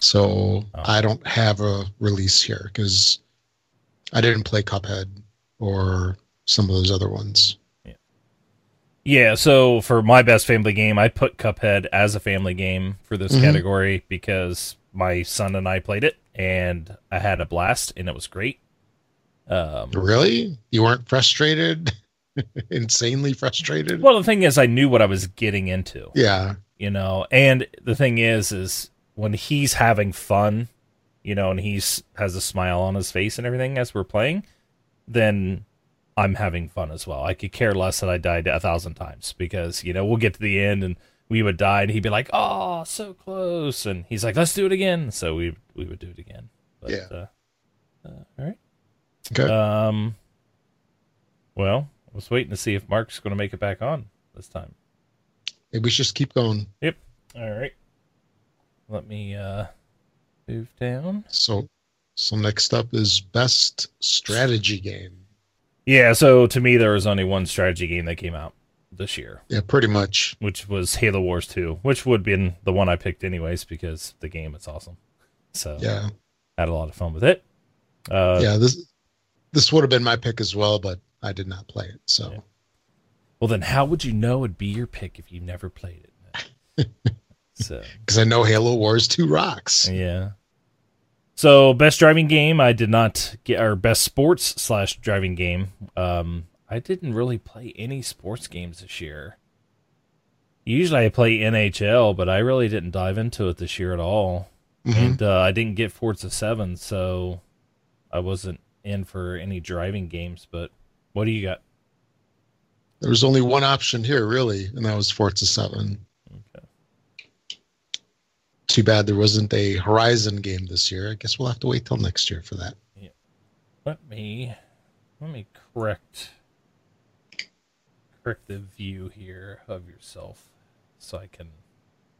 S2: So
S1: Oh.
S2: I don't have a release here because I didn't play Cuphead or some of those other ones.
S1: Yeah, yeah, so for my best family game, I put Cuphead as a family game for this
S2: Mhm.
S1: category because my son and I played it and I had a blast and it was great. Um,
S2: Really? You weren't frustrated? <laughs> <laughs> Insanely frustrated?
S1: well, the thing is, I knew what I was getting into,
S2: yeah.
S1: you know, and the thing is, is when he's having fun, you know, and he's has a smile on his face and everything as we're playing, then I'm having fun as well. I could care less that I died a thousand times because you know we'll get to the end and we would die and he'd be like, "Oh, so close," and he's like, "Let's do it again." So we we would do it again. But,
S2: Yeah.
S1: Uh, uh, all right.
S2: Okay.
S1: Um. Well, was waiting to see if Mark's going to make it back on this time.
S2: Maybe we should just keep going. Yep.
S1: All right. Let me uh move down.
S2: So so next up is best strategy game.
S1: Yeah, so to me there was only one strategy game that came out this year,
S2: Yeah, pretty much.
S1: which was Halo Wars 2, which would have been the one I picked anyways because the game is awesome. So
S2: Yeah.
S1: had a lot of fun with it. Uh
S2: yeah, this this would have been my pick as well, but I did not play it. So
S1: Yeah. well then how would you know it'd be your pick if you never played it? <laughs> so
S2: because I know Halo Wars 2 rocks.
S1: Yeah. So best driving game, I did not get our best sports slash driving game. Um, I didn't really play any sports games this year. Usually I play NHL, but I really didn't dive into it this year at all.
S2: Mhm.
S1: And uh, I didn't get Forza Seven, so I wasn't in for any driving games. But what do you got?
S2: There was only one option here, really, and that was Forza 7.
S1: Okay.
S2: Too bad there wasn't a Horizon game this year. I guess we'll have to wait till next year for that. Yeah.
S1: Let me let me correct correct the view here of yourself so I can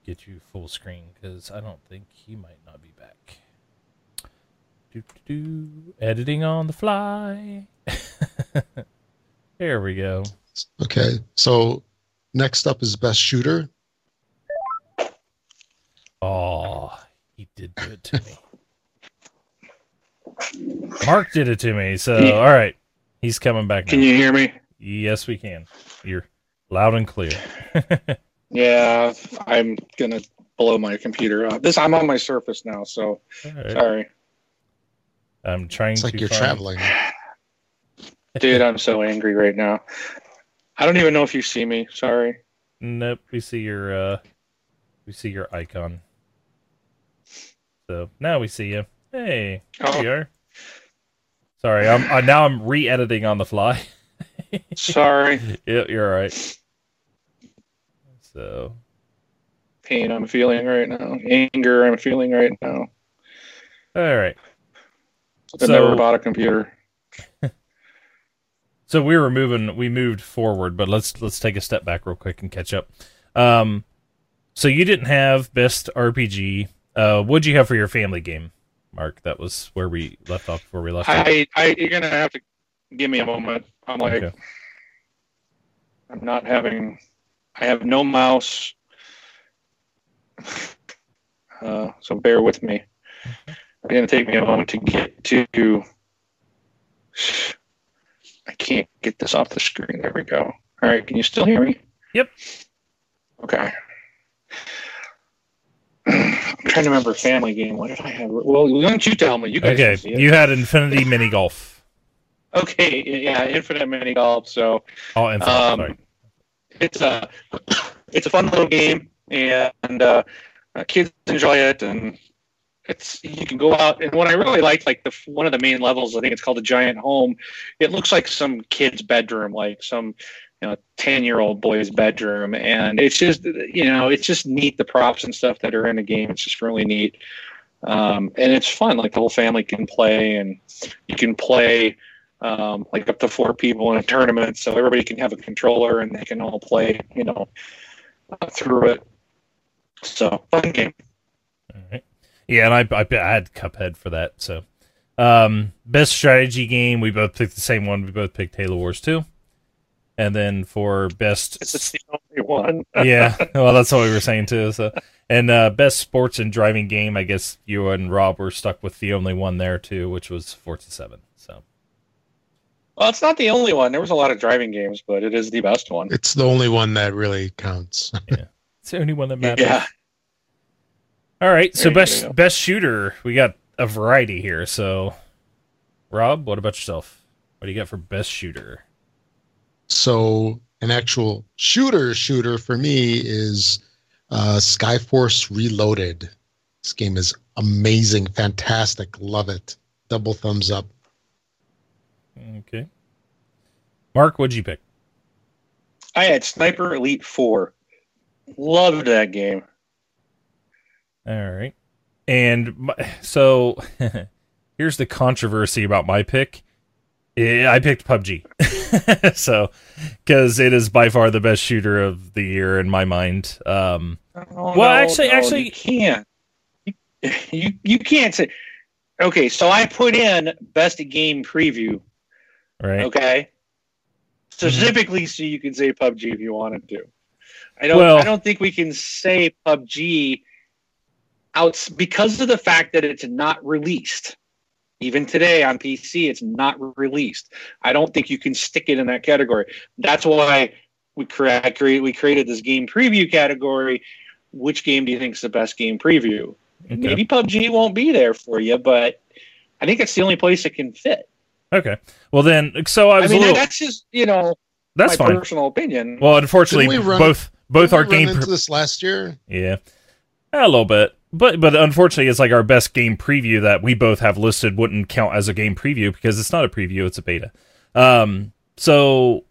S1: get you full screen because I don't think he might not be back. Do, do, do. Editing on the fly. <laughs> <laughs> there we go.
S2: Okay, so next up is best shooter.
S1: Oh, he did do it to me. Mark did it to me. So, all right, he's coming back.
S3: Can
S1: now.
S3: you hear me?
S1: Yes, we can. You're loud and clear. <laughs>
S3: Yeah, I'm gonna blow my computer up. This I'm on my Surface now, so
S1: All right.
S3: sorry,
S1: I'm trying
S2: It's like
S1: to
S2: you're
S1: find-
S2: traveling.
S3: Dude. I'm so angry right now. I don't even know if you see me. Sorry.
S1: Nope, we see your uh we see your icon. So now we see you. Hey,
S3: Oh.
S1: you are. Sorry, I'm uh, now I'm re-editing on the fly. <laughs>
S3: Sorry.
S1: yeah, you're all right. So
S3: Pain I'm feeling right now. Anger I'm feeling right now.
S1: all right.
S3: I
S1: So-
S3: never bought a computer.
S1: So we were moving we moved forward, but let's let's take a step back real quick and catch up. Um so you didn't have best RPG. Uh what'd you have for your family game, Mark? That was where we left off before we left off.
S3: I, I, you're gonna have to give me a moment. I'm like,
S1: Okay.
S3: I'm not having. I have no mouse. Uh, so bear with me. It's gonna take me a moment to get to. I can't get this off the screen. There we go. All right, can you still hear me?
S1: Yep.
S3: Okay. <clears throat> I'm trying to remember family game. What did I have? Well, why don't you tell me? You guys
S1: Okay,
S3: can see it.
S1: you had Infinity Mini Golf.
S3: Okay, yeah, infinite mini golf. So
S1: Oh, Infinite.
S3: um,
S1: sorry.
S3: it's a <coughs> it's a fun little game, and uh, uh, kids enjoy it, and it's you can go out. And what I really like, like the one of the main levels, I think it's called the Giant Home. It looks like some kid's bedroom, like some you know ten year old boy's bedroom, and it's just you know it's just neat the props and stuff that are in the game. It's just really neat. um, and it's fun. Like the whole family can play, and you can play um, like up to four people in a tournament, so everybody can have a controller and they can all play, you know, through it. So fun game.
S1: All right. Yeah, and I, I I had Cuphead for that. So, um, best strategy game, we both picked the same one. We both picked Halo Wars 2. And then for best,
S3: It's the only one. <laughs>
S1: yeah, well, that's what we were saying too. So, and uh, best sports and driving game, I guess you and Rob were stuck with the only one there too, which was Forza Seven. So,
S3: Well, it's not the only one. There was a lot of driving games, but it is the best one.
S2: It's the only one that really counts. <laughs>
S1: Yeah, it's the only one that matters.
S3: Yeah.
S1: All right, so
S3: There you
S1: best
S3: go.
S1: best shooter, we got a variety here. So, Rob, what about yourself? What do you got for best shooter?
S2: So an actual shooter shooter for me is uh, Skyforce Reloaded. This game is amazing, fantastic, love it. Double thumbs up.
S1: Okay, Mark, what'd you pick?
S3: I had Sniper Elite 4. Loved that game.
S1: All right. And my, so <laughs> here's the controversy about my pick. I picked PUBG. <laughs> so cuz it is by far the best shooter of the year in my mind. Um
S3: Oh,
S1: Well, actually- actually-
S3: you can't. You, you you can't say. Okay, so I put in best game preview.
S1: right.
S3: Okay, specifically so you can say PUBG if you wanted to. I don't.
S1: Well-
S3: I don't think we can say PUBG out because of the fact that it's not released. Even today on PC, it's not released. I don't think you can stick it in that category. That's why we create we created this game preview category. Which game do you think is the best game preview?
S1: Okay.
S3: Maybe PUBG won't be there for you, but I think it's the only place it can fit.
S1: Okay. Well then so I
S3: I mean,
S1: a little
S3: that's just you know
S1: That's
S3: my
S1: fine.
S3: personal opinion.
S1: Well, unfortunately
S2: we run-
S1: both both
S2: Didn't
S1: our game
S2: into
S1: pre-
S2: this last year.
S1: Yeah. A little bit. But but unfortunately it's like our best game preview that we both have listed wouldn't count as a game preview because it's not a preview, it's a beta. Um so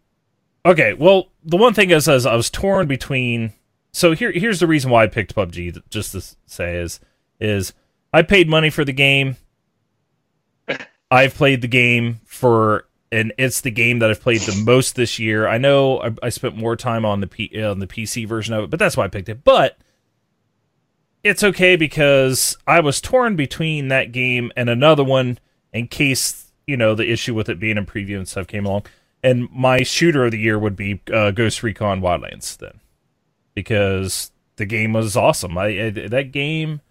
S1: okay, well the one thing is, is I was torn between so here here's the reason why I picked PUBG just to say is is I paid money for the game. <laughs> I've played the game for and it's the game that I've played the most this year. I know I, I spent more time on the P, on the PC version of it, but that's why I picked it. But it's okay because I was torn between that game and another one in case you know the issue with it being in preview and stuff came along. And my shooter of the year would be uh, Ghost Recon Wildlands then, because the game was awesome. I, I that game,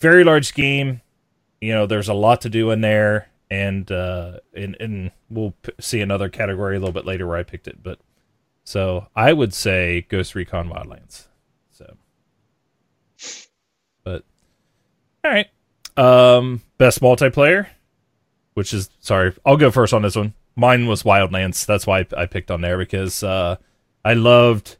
S1: very large game. You know, there's a lot to do in there, and uh, and and we'll p- see another category a little bit later where I picked it. But so I would say Ghost Recon Wildlands. So, but all right, um, best multiplayer, which is sorry, I'll go first on this one. Mine was Wildlands. That's why I, I picked on there because uh, I loved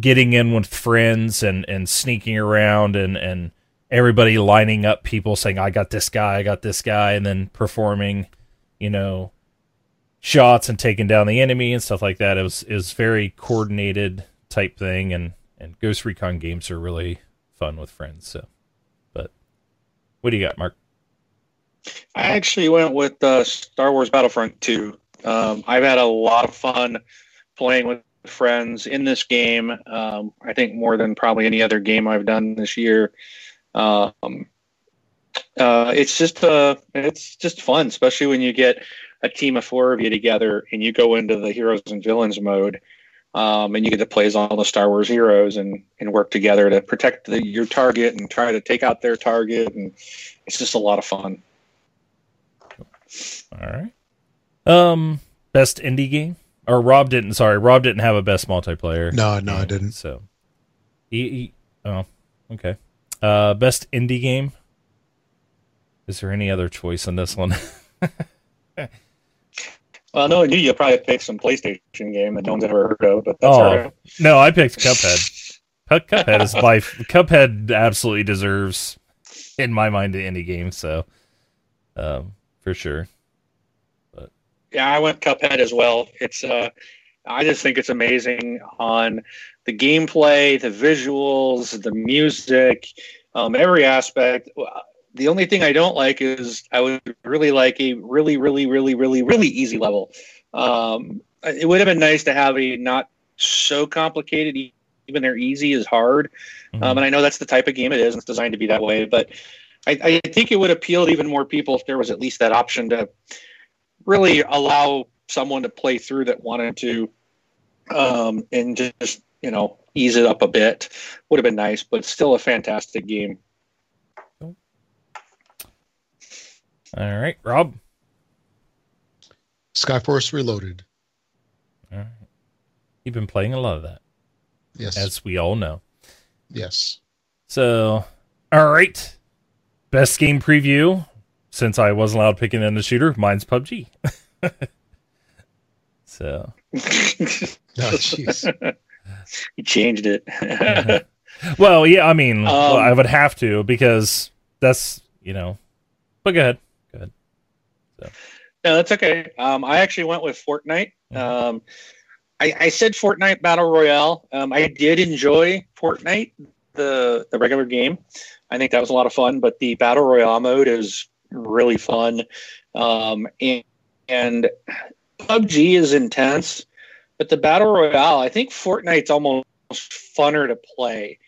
S1: getting in with friends and and sneaking around and and everybody lining up people saying i got this guy i got this guy and then performing you know shots and taking down the enemy and stuff like that it was is very coordinated type thing and and ghost recon games are really fun with friends so what do you got mark
S3: I actually went with uh, Star Wars Battlefront 2. Um, I've had a lot of fun playing with friends in this game. Um, I think more than probably any other game I've done this year. Um, uh, it's just uh, it's just fun, especially when you get a team of four of you together and you go into the heroes and villains mode. Um, and you get to play as all the Star Wars heroes and, and work together to protect the, your target and try to take out their target. And it's just a lot of fun.
S1: all right um best indie game or rob didn't sorry rob didn't have a best multiplayer
S2: No, no, I didn't.
S1: so he, he- oh okay uh best indie game is there any other choice on this one <laughs>
S3: Well, no, you, you'll probably pick some PlayStation game that no one's ever heard of, but that's
S1: Oh.
S3: all right.
S1: No, I picked Cuphead. Cuphead is by <laughs> Cuphead absolutely deserves, in my mind, the indie game. So, um, for sure.
S3: Yeah, I went Cuphead as well. It's uh, I just think it's amazing on the gameplay, the visuals, the music. Um, every aspect. The only thing I don't like is I would really like a really, really, really, really, really easy level. Um, it would have been nice to have a not so complicated. Even their easy is hard,
S1: Mhm.
S3: um, and I know that's the type of game it is. And it's designed to be that way, but I, I think it would appeal to even more people if there was at least that option to really allow someone to play through that wanted to, um, and just you know ease it up a bit. Would have been nice, but still a fantastic game.
S1: All right, Rob.
S2: Skyforce Reloaded.
S1: All right. You've been playing a lot of that,
S2: Yes.
S1: as we all know.
S2: yes.
S1: So, all right. Best game preview since I wasn't allowed picking in the shooter. Mine's PUBG. <laughs> so, <laughs>
S2: Oh, jeez. <laughs>
S3: you changed it.
S1: well, yeah, I mean, well,
S3: Um,
S1: I would have to because that's, you know, but go ahead.
S3: No, that's okay. Um, I actually went with Fortnite.
S1: Mhm.
S3: Um, I, I said Fortnite Battle Royale. Um, I did enjoy Fortnite, the the regular game. I think that was a lot of fun, but the Battle Royale mode is really fun. Um, and, and PUBG is intense, but the Battle Royale, I think Fortnite's almost funner to play.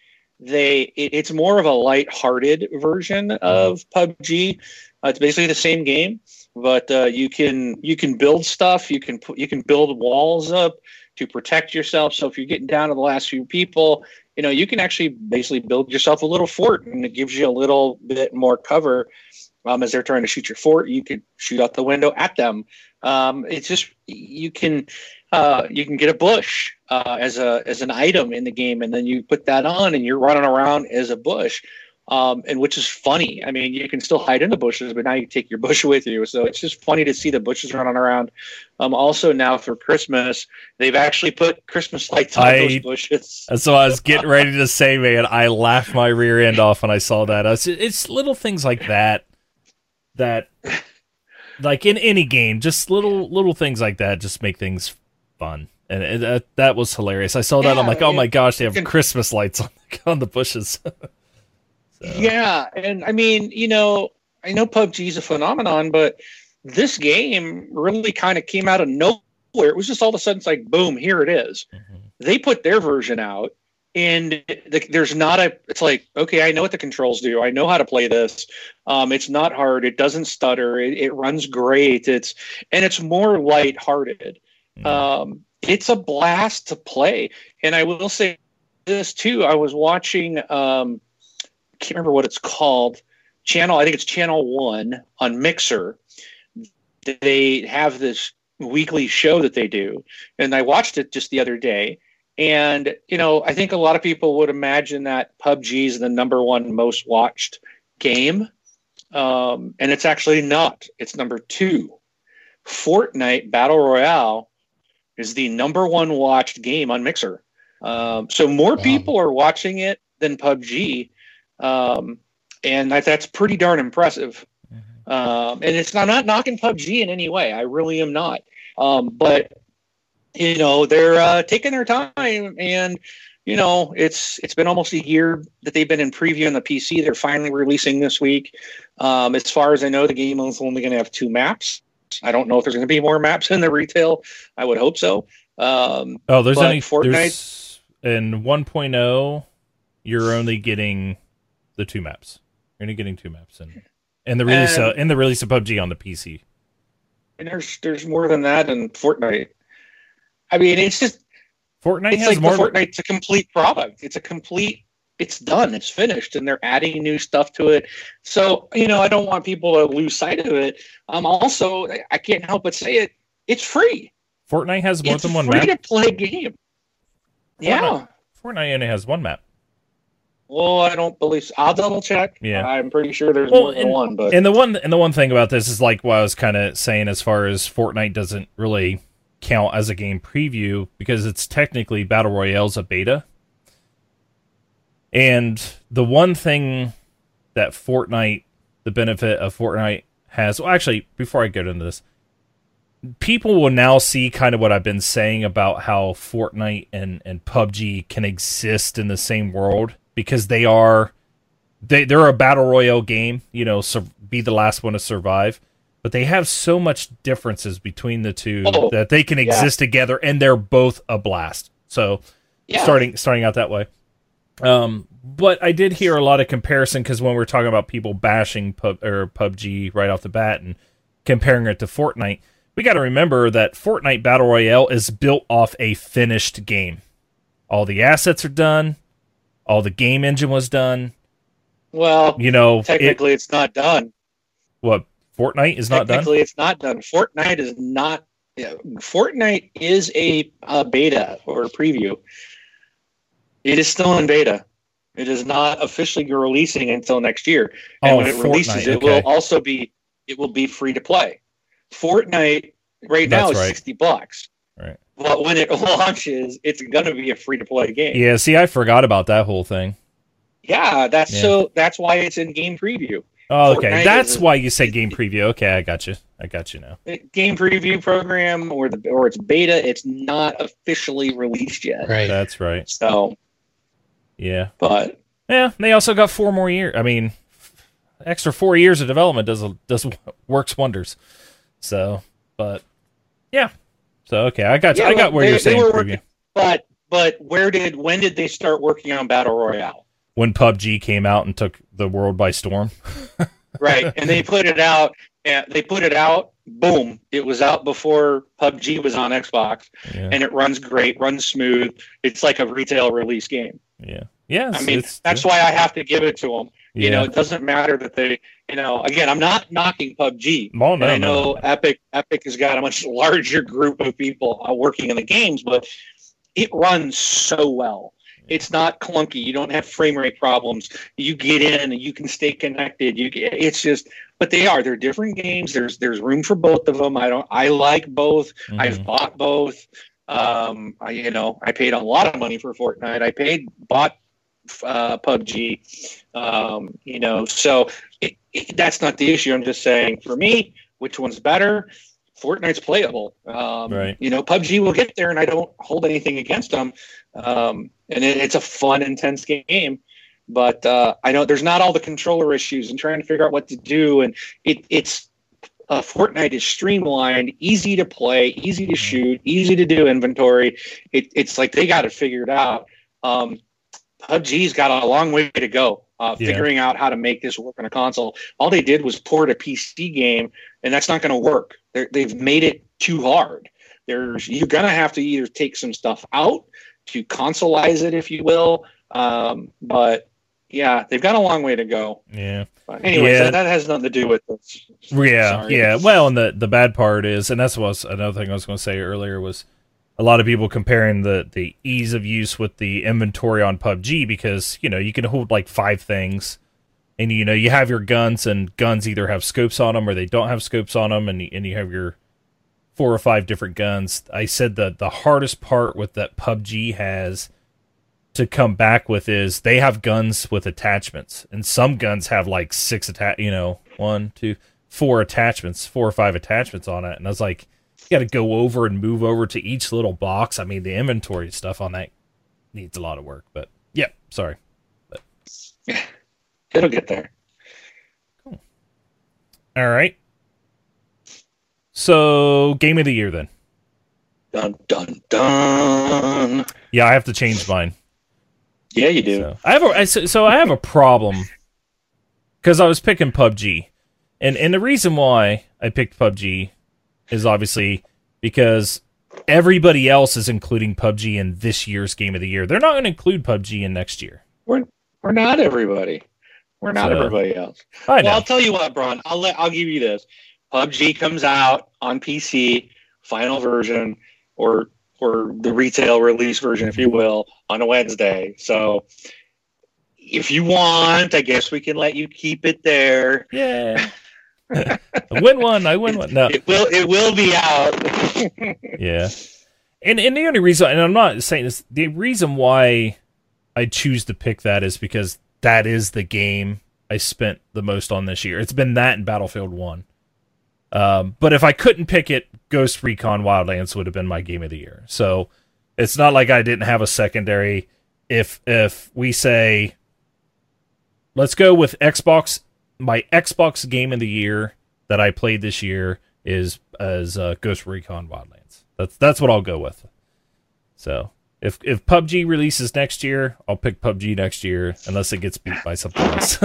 S3: They it, it's more of a light-hearted version of PUBG. Uh, it's basically the same game, but uh, you can you can build stuff. You can you can build walls up to protect yourself. So if you're getting down to the last few people, you know you can actually basically build yourself a little fort, and it gives you a little bit more cover. Um, as they're trying to shoot your fort, you can shoot out the window at them. Um, it's just you can uh, you can get a bush uh, as a as an item in the game, and then you put that on, and you're running around as a bush um, and which is funny. I mean, you can still hide in the bushes, but now you take your <laughs> bush with you. So it's just funny to see the bushes running around. Um, also, now for Christmas, they've actually put Christmas lights on
S1: I-
S3: those bushes. <laughs>
S1: And so I was getting ready to say, man, I laughed my rear end off when I saw that. I was, it's little things like that that, like in any game, just little little things like that just make things fun. And it, that that was hilarious. I saw that. I'm like, oh my gosh, they have Christmas lights on <laughs> on the bushes. So,
S3: Yeah, and I mean, you know, I know PUBG is a phenomenon, but this game really kind of came out of nowhere. It was just all of a sudden, it's like, boom, here it is.
S1: mhm.
S3: they put their version out and the, there's not a it's like okay i know what the controls do. I know how to play this. Um, it's not hard. It doesn't stutter. It, it runs great. It's and it's more lighthearted.
S1: Mhm.
S3: um, it's a blast to play. And i will say this too. I was watching um, can't remember what it's called. Channel i think it's channel one on mixer. They have this weekly show that they do. And i watched it just the other day. And you know i think a lot of people would imagine that pubg is the number one most watched game. Um, and it's actually not. It's number two. Fortnite battle royale is the number one watched game on mixer. Um, so more
S2: Wow.
S3: people are watching it than pubg um, and that, that's pretty darn impressive
S1: Mhm.
S3: um, and it's I'm not knocking PUBG in any way. I really am not. Um, but you know they're uh, taking their time, and you know it's it's been almost a year that they've been in preview on the PC. They're finally releasing this week. Um, as far as I know, the game is only going to have two maps. I don't know if there's going to be more maps in the retail. I would hope so. Um,
S1: Oh, there's only
S3: Fortnite-
S1: there's in 1.0, you're only getting the two maps. You're only getting two maps, and and the release
S3: And-
S1: of, in the release of PUBG on the PC.
S3: and there's there's more than that in Fortnite. I mean, it's just
S1: Fortnite
S3: it's
S1: has
S3: like
S1: more.
S3: Fortnite's a complete product. It's a complete. It's done. It's finished, and they're adding new stuff to it. So you know, I don't want people to lose sight of it. Um, also, I can't help but say it. It's free.
S1: Fortnite has more
S3: it's
S1: than one
S3: free
S1: map.
S3: to play game. Yeah.
S1: Fortnite only has one map.
S3: Well, I don't believe. I'll double check.
S1: Yeah.
S3: I'm pretty sure there's
S1: Well,
S3: more than
S1: and-
S3: one, but
S1: And the one and the one thing about this is like what I was kind of saying as far as Fortnite doesn't really count as a game preview because it's technically Battle Royale's a beta. And the one thing that Fortnite, the benefit of Fortnite has, well, actually, before I get into this, people will now see kind of what I've been saying about how Fortnite and, and PUBG can exist in the same world because they are they they're a battle royale game. You know, be the last one to survive. But they have so much differences between the two
S3: Oh,
S1: that they can
S3: yeah.
S1: exist together, and they're both a blast. So
S3: Yeah.
S1: starting starting out that way. Um, but I did hear a lot of comparison because when we're talking about people bashing pub or PUBG right off the bat and comparing it to Fortnite, we got to remember that Fortnite Battle Royale is built off a finished game. All the assets are done, all the game engine was done.
S3: Well,
S1: You know, it,
S3: technically, it's not done.
S1: what Fortnite is not done.
S3: technically, it's not done. Fortnite is not. Yeah, Fortnite is a, a beta or a preview. It is still in beta. It is not officially releasing until next year. And
S1: Oh,
S3: when it releases, it
S1: okay.
S3: will also be it will be free to play. Fortnite right now is
S1: right.
S3: sixty bucks.
S1: Right.
S3: But when it <laughs> launches, it's gonna be a free to play game.
S1: Yeah, see, I forgot about that whole thing.
S3: Yeah, that's
S1: Yeah.
S3: so that's why it's in game preview.
S1: Oh, okay,
S3: Fortnite
S1: that's
S3: is-
S1: why you say game preview. Okay, I got you. I got you now.
S3: game preview program or the or it's beta. It's not officially released yet.
S2: Right.
S1: That's right.
S3: So,
S1: Yeah.
S3: but
S1: Yeah, they also got four more years. I mean, extra four years of development does does <laughs> works wonders. So, but yeah. So okay, I got.
S3: Yeah,
S1: I got where
S3: they-
S1: you're saying
S3: working- but but where did when did they start working on battle royale?
S1: When PUBG came out and took the world by storm. <laughs>
S3: Right, and they put it out. And they put it out. Boom! It was out before PUBG was on Xbox,
S1: Yeah,
S3: and it runs great, runs smooth. It's like a retail release game.
S1: yeah, yeah.
S3: I mean, that's why I have to give it to them.
S1: yeah.
S3: You know, it doesn't matter that they, you know, again, I'm not knocking PUBG.
S1: Well, no,
S3: I know
S1: no.
S3: Epic Epic has got a much <laughs> larger group of people uh, working in the games, but it runs so well. It's not clunky. You don't have frame rate problems. You get in and you can stay connected. You get, it's just, but they are. They're different games. There's there's room for both of them. I don't. I like both.
S1: Mhm.
S3: I've bought both. Um, I you know I paid a lot of money for Fortnite. I paid bought uh, PUBG. Um, you know, so it, that's not the issue. I'm just saying for me, which one's better? Fortnite's playable. Um,
S1: Right.
S3: You know, PUBG will get there, and I don't hold anything against them. Um, and it, it's a fun, intense game. But uh, I know there's not all the controller issues and trying to figure out what to do. And it, it's uh, Fortnite is streamlined, easy to play, easy to shoot, easy to do inventory. It, it's like they got it figured out. Um, PUBG's got a long way to go uh,
S1: Yeah.
S3: figuring out how to make this work on a console. All they did was port a PC game, and that's not going to work. They're, they've made it too hard. There's you're going to have to either take some stuff out to consoleize it, if you will. Um, but yeah, they've got a long way to go.
S1: yeah.
S3: But anyways,
S1: Yeah.
S3: that, that has nothing to do with this.
S1: Yeah,
S3: Sorry.
S1: yeah. Well, and the the bad part is, and that's what was another thing I was going to say earlier was a lot of people comparing the the ease of use with the inventory on PUBG because you know you can hold like five things, and you know you have your guns, and guns either have scopes on them or they don't have scopes on them, and and you have your four or five different guns. I said that the hardest part with that PUBG has to come back with is they have guns with attachments, and some guns have like six attach. You know, one, two, four attachments, four or five attachments on it, and I was like, got to go over and move over to each little box. I mean, the inventory stuff on that needs a lot of work, but yeah, sorry.
S3: but <laughs> It'll get there. Cool.
S1: All right. So, game of the year then.
S3: Dun dun dun.
S1: Yeah, I have to change mine.
S3: Yeah, you do.
S1: So I have a so I have a problem because I was picking PUBG, and and the reason why I picked PUBG is obviously because everybody else is including PUBG in this year's game of the year. They're not going to include PUBG in next year.
S3: We're we're not everybody. We're not
S1: So-
S3: everybody else.
S1: I know.
S3: Well, I'll tell you what, Braun. I'll let I'll give you this. PUBG comes out on PC, final version, or or the retail release version, if you will, on a Wednesday. So if you want, I guess we can let you keep it there.
S1: yeah. I win one. I win one. No.
S3: It will it will be out. <laughs>
S1: Yeah. And and the only reason and I'm not saying this the reason why I choose to pick that is because that is the game I spent the most on this year. It's been that and Battlefield 1. Um, but if I couldn't pick it, Ghost Recon Wildlands would have been my game of the year. So it's not like I didn't have a secondary. If if we say let's go with Xbox. My Xbox game of the year that I played this year is as uh, Ghost Recon Wildlands. That's that's what I'll go with. So if if PUBG releases next year, I'll pick PUBG next year unless it gets beat by something else.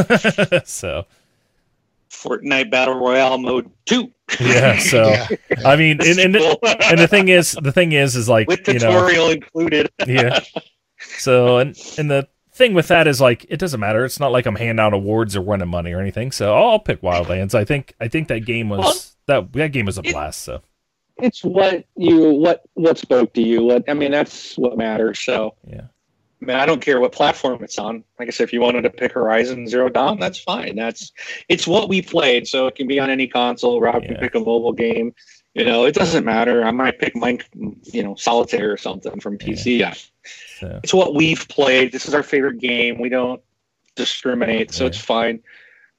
S1: <laughs> so
S3: Fortnite Battle Royale mode two.
S1: yeah, <laughs> so
S2: Yeah.
S1: I mean, and, and and the thing is, the thing is, is like
S3: with
S1: you know,
S3: tutorial included.
S1: yeah. So and and the thing with that is like it doesn't matter. It's not like I'm handing out awards or winning money or anything. So I'll, I'll pick Wildlands. I think I think that game was that that game was a
S4: it-
S1: blast. So
S4: It's what you what what spoke to you. What I mean, that's what matters. So
S1: yeah,
S3: I mean, I don't care what platform it's on. Like I said, if you wanted to pick Horizon Zero Dawn, that's fine. That's it's what we played, so it can be on any console. Rob can pick a mobile game. You know, it doesn't matter. I might pick mine, you know, solitaire or something from PC. Yeah.
S1: So
S3: It's what we've played. This is our favorite game. We don't discriminate, so
S1: Yeah.
S3: it's fine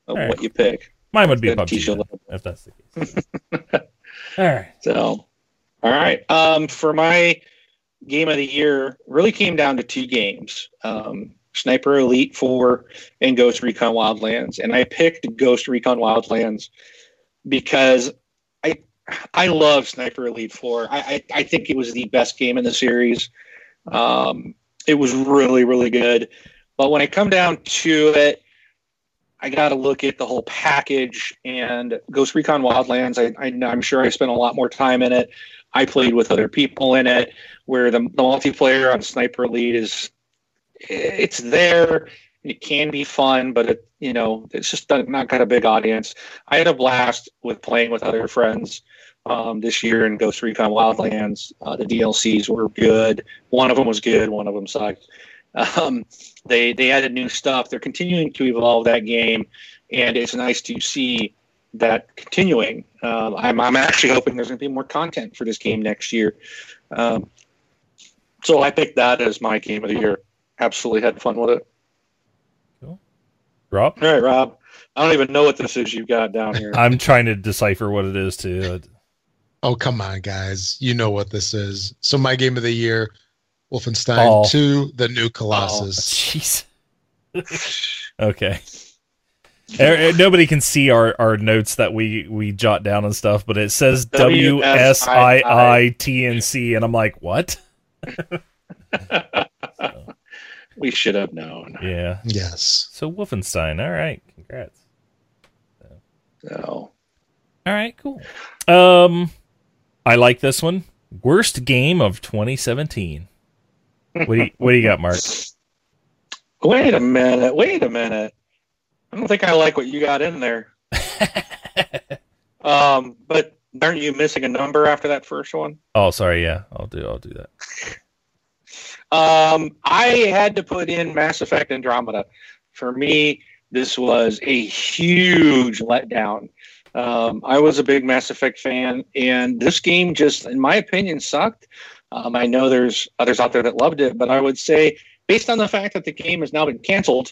S1: All right.
S3: what you pick.
S1: mine would be PUBG then, if that's the case. <laughs> All right.
S3: So, all right. Um, for my game of the year, really came down to two games: um, Sniper Elite Four and Ghost Recon Wildlands. And I picked Ghost Recon Wildlands because I I love Sniper Elite Four. I I, I think it was the best game in the series. Um, it was really really good. But when I come down to it, I got to look at the whole package and Ghost Recon Wildlands. I, I, I'm sure I spent a lot more time in it. I played with other people in it, where the, the multiplayer on Sniper Elite is, it's there. It can be fun, but it, you know, it's just not got a big audience. I had a blast with playing with other friends um, this year in Ghost Recon Wildlands. Uh, the DLCs were good. One of them was good. One of them sucked. Um, they they added new stuff. They're continuing to evolve that game, and it's nice to see that continuing. Um, I'm I'm actually hoping there's going to be more content for this game next year. Um, so I picked that as my game of the year. Absolutely had fun with it.
S1: Rob,
S3: All right, Rob. I don't even know what this is you've got down here.
S1: I'm trying to decipher what it is too.
S2: Oh, come on, guys. You know what this is. So, my game of the year Wolfenstein
S1: Oh.
S2: 2, The New Colossus.
S1: Jeez. <laughs> okay. Er- er, Nobody can see our, our notes that we, we jot down and stuff, but it says W S I I T N C, and I'm like, what? <laughs>
S3: we should have known.
S1: Yeah.
S2: Yes.
S1: So Wolfenstein. All right. Congrats.
S3: So
S1: All right. Cool. Um, I like this one. Worst game of 2017. What do you, what do you got, Mark?
S3: wait a minute. Wait a minute. I don't think I like what you got in there. <laughs> Um, but aren't you missing a number after that first one?
S1: oh, sorry. Yeah, I'll do. I'll do that.
S3: Um, I had to put in Mass Effect Andromeda. For me, this was a huge letdown. Um, I was a big Mass Effect fan, and this game just, in my opinion, sucked. Um, I know there's others out there that loved it, but I would say, based on the fact that the game has now been canceled,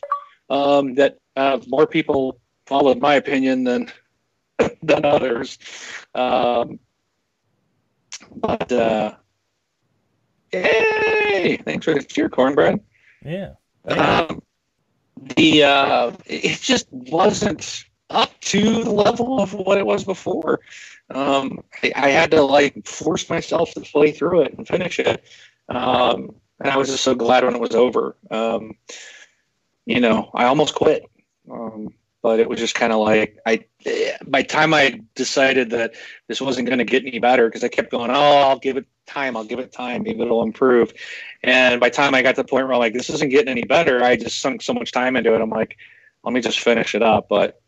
S3: um, that uh, more people followed my opinion than <coughs> than others. Um, but uh, Yay! Thanks for the cheer, cornbread.
S1: Yeah.
S3: Um, the uh, it just wasn't up to the level of what it was before. Um, I, I had to like force myself to play through it and finish it, um, and I was just so glad when it was over. Um, you know, I almost quit, um, but it was just kind of like I. By time I decided that this wasn't going to get any better, because I kept going, oh, I'll give it time, I'll give it time, maybe it'll improve. And by time I got to the point where I'm like, this isn't getting any better, I just sunk so much time into it. I'm like, let me just finish it up. But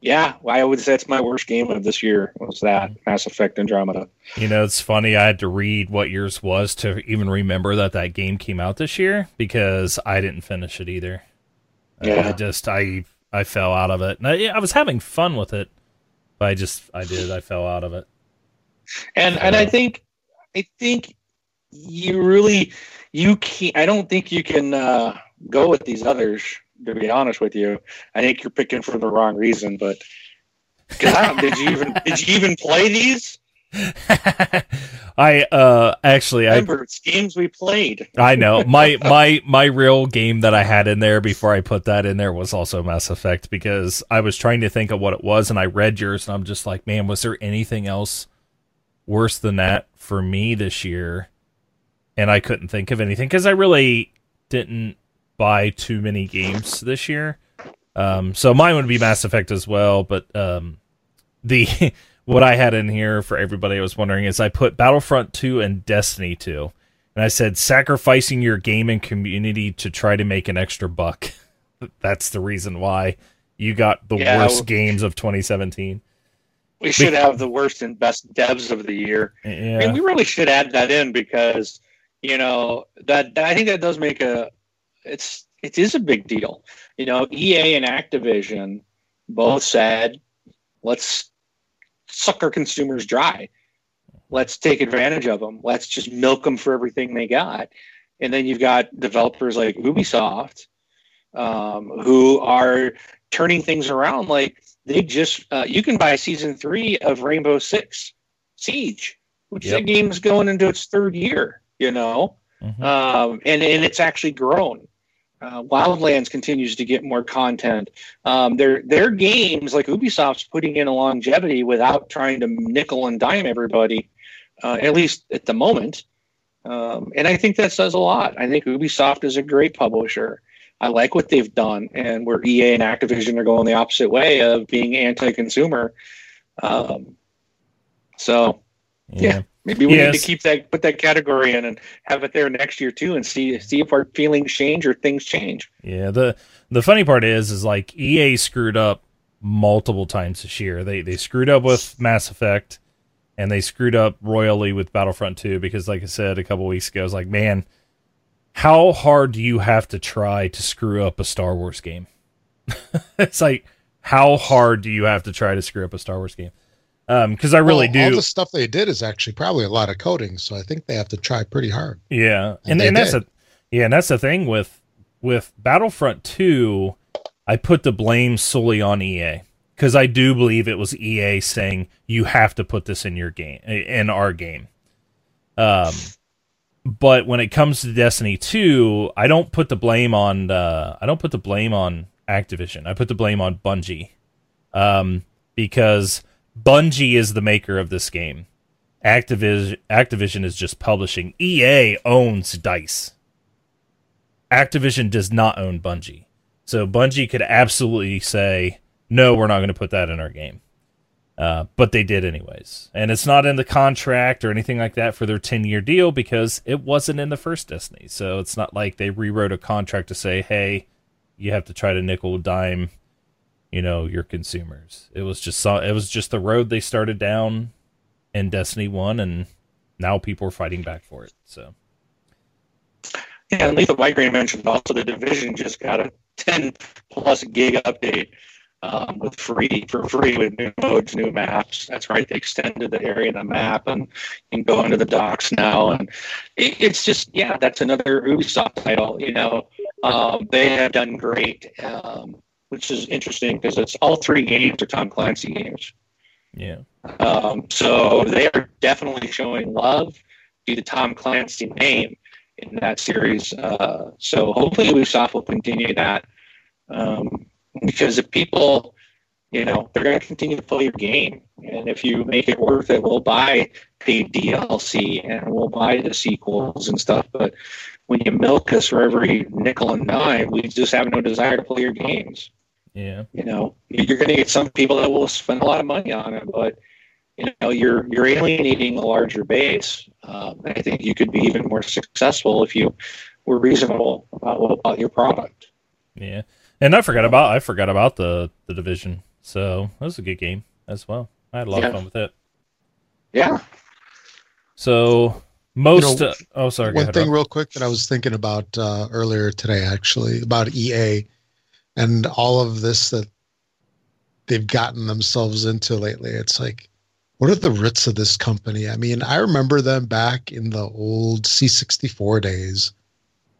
S3: yeah, I would say it's my worst game of this year was that Mass Effect Andromeda.
S1: You know, it's funny. I had to read what yours was to even remember that that game came out this year because I didn't finish it either.
S3: Yeah.
S1: I just I I fell out of it. And I, I was having fun with it, but I just I did I fell out of it.
S3: And and I think I think you really you can't. I don't think you can uh, go with these others. To be honest with you, I think you're picking for the wrong reason. But I did you even did you even play these? <laughs>
S1: I uh actually I
S3: Remember, it's games we played.
S1: I know <laughs> my my my real game that I had in there before I put that in there was also Mass Effect because I was trying to think of what it was and I read yours and I'm just like, man, was there anything else worse than that for me this year? And I couldn't think of anything because I really didn't buy too many games this year. Um, so mine would be Mass Effect as well, but um, the <laughs> what I had in here for everybody I was wondering is I put Battlefront 2 and Destiny 2. And I said sacrificing your game and community to try to make an extra buck. <laughs> That's the reason why you got the
S3: Yeah,
S1: worst games of 2017.
S3: We should have the worst and best devs of the year. I
S1: Yeah.
S3: mean, we really should add that in because you know that I think that does make a it's it is a big deal. You know, EA and Activision both said, "Let's suck our consumers dry. Let's take advantage of them. Let's just milk them for everything they got." And then you've got developers like Ubisoft um, who are turning things around. Like they just uh, you can buy season three of Rainbow Six Siege, which
S1: Yep.
S3: game game's going into its third year. You know,
S1: Mhm.
S3: um, and and it's actually grown. Uh, Wildlands continues to get more content. Um, their their games, like Ubisoft's putting in a longevity without trying to nickel and dime everybody, uh, at least at the moment. Um, and I think that says a lot. I think Ubisoft is a great publisher. I like what they've done, and where EA and Activision are going the opposite way of being anti-consumer. Um, so
S1: yeah.
S3: Maybe we need to keep that, put that category in, and have it there next year too, and see see if our feelings change or things change.
S1: Yeah, the the funny part is is like EA screwed up multiple times this year. They they screwed up with Mass Effect and they screwed up royally with Battlefront 2 because like I said a couple weeks ago, I was like, man, how hard do you have to try to screw up a Star Wars game? <laughs> it's like how hard do you have to try to screw up a Star Wars game? Um, because I really
S2: Well, All the stuff they did is actually probably a lot of coding, so I think they have to try pretty hard.
S1: Yeah, and
S2: And
S1: and, that's a yeah, and that's the thing with with Battlefront Two. I put the blame solely on EA because I do believe it was EA saying you have to put this in your game in our game. Um, but when it comes to Destiny Two, I don't put the blame on uh, I don't put the blame on Activision. I put the blame on Bungie, um, because Bungie is the maker of this game. Activision Activision is just publishing. EA owns Dice. Activision does not own Bungie. So Bungie could absolutely say, "No, we're not going to put that in our game." Uh, but they did anyways, and it's not in the contract or anything like that for their ten-year deal because it wasn't in the first Destiny. So it's not like they rewrote a contract to say, "Hey, you have to try to nickel dime, you know, your consumers." It was just so- it was just the road they started down in Destiny One, and now people are fighting back for it. So
S3: Yeah, and Lethal Migraine mentioned also the division just got a 10 plus gig update um, with free for free with new modes, new maps. That's right, they extended the area of the map and can go into the docks now. And it, it's just yeah, that's another Ubisoft title. You know, um, they have done great, um, which is interesting because it's all three games are Tom Clancy games.
S1: yeah,
S3: Um, so they are definitely showing love to the Tom Clancy name in that series. Uh, so hopefully Ubisoft will continue that um, because if people, you know, they're going to continue to play your game, and if you make it worth it, we'll buy paid DLC and we'll buy the sequels and stuff. But when you milk us for every nickel and dime, we just have no desire to play your games
S1: yeah,
S3: you know you're going to get some people that will spend a lot of money on it but you know you're you're alienating a larger base um, i think you could be even more successful if you were reasonable about, about your product
S1: yeah. And I forgot about I forgot about the the division. So that was a good game as well. I had a lot of fun with it.
S3: yeah
S1: So most.
S2: You know,
S1: uh, oh, sorry. go
S2: One
S1: ahead,
S2: thing,
S1: Rob.
S2: real quick, that I was thinking about uh, earlier today, actually, about EA and all of this that they've gotten themselves into lately. It's like, what are the roots of this company? I mean, I remember them back in the old C64 days,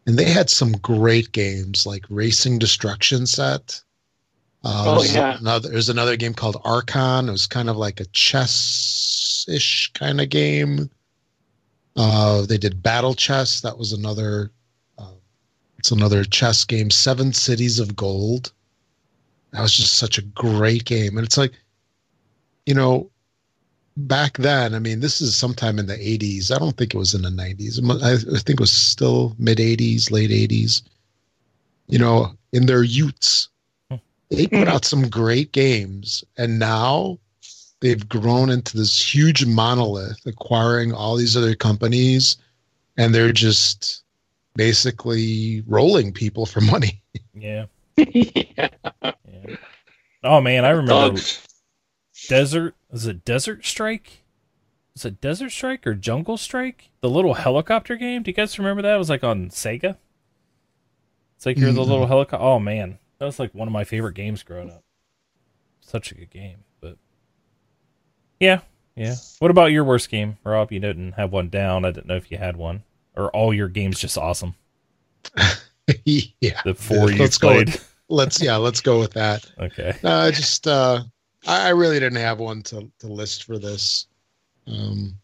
S2: and they had some great games like Racing Destruction Set. Uh,
S3: Oh,
S2: there's
S3: yeah.
S2: Another, there's another game called Archon. It was kind of like a chess ish kind of game. Uh, they did Battle Chess. That was another. It's another chess game. Seven Cities of Gold. That was just such a great game, and it's like, you know, back then. I mean, this is sometime in the '80s. I don't think it was in the '90s. I, think it was still mid '80s, late '80s. You know, in their youths, they put out some great games, and now they've grown into this huge monolith, acquiring all these other companies, and they're just basically rolling people for money.
S1: Yeah.
S5: yeah. <laughs>
S1: yeah. Oh man, I remember
S5: Dogs.
S1: Desert. Is it Desert Strike? Is it Desert Strike or Jungle Strike? The little helicopter game. Do you guys remember that? It was like on Sega. It's like you're the
S2: Mhm.
S1: little helicopter. Oh man, that was like one of my favorite games growing up. Such a good game, but yeah, yeah. What about your worst game, Rob? You didn't have one down. I didn't know if you had one, or all your games just awesome. <laughs>
S2: yeah.
S1: The four you
S2: let's go with- let's yeah, let's go with that. <laughs>
S1: Okay.
S2: No, I just uh I, I really didn't have one to, to list for this. Um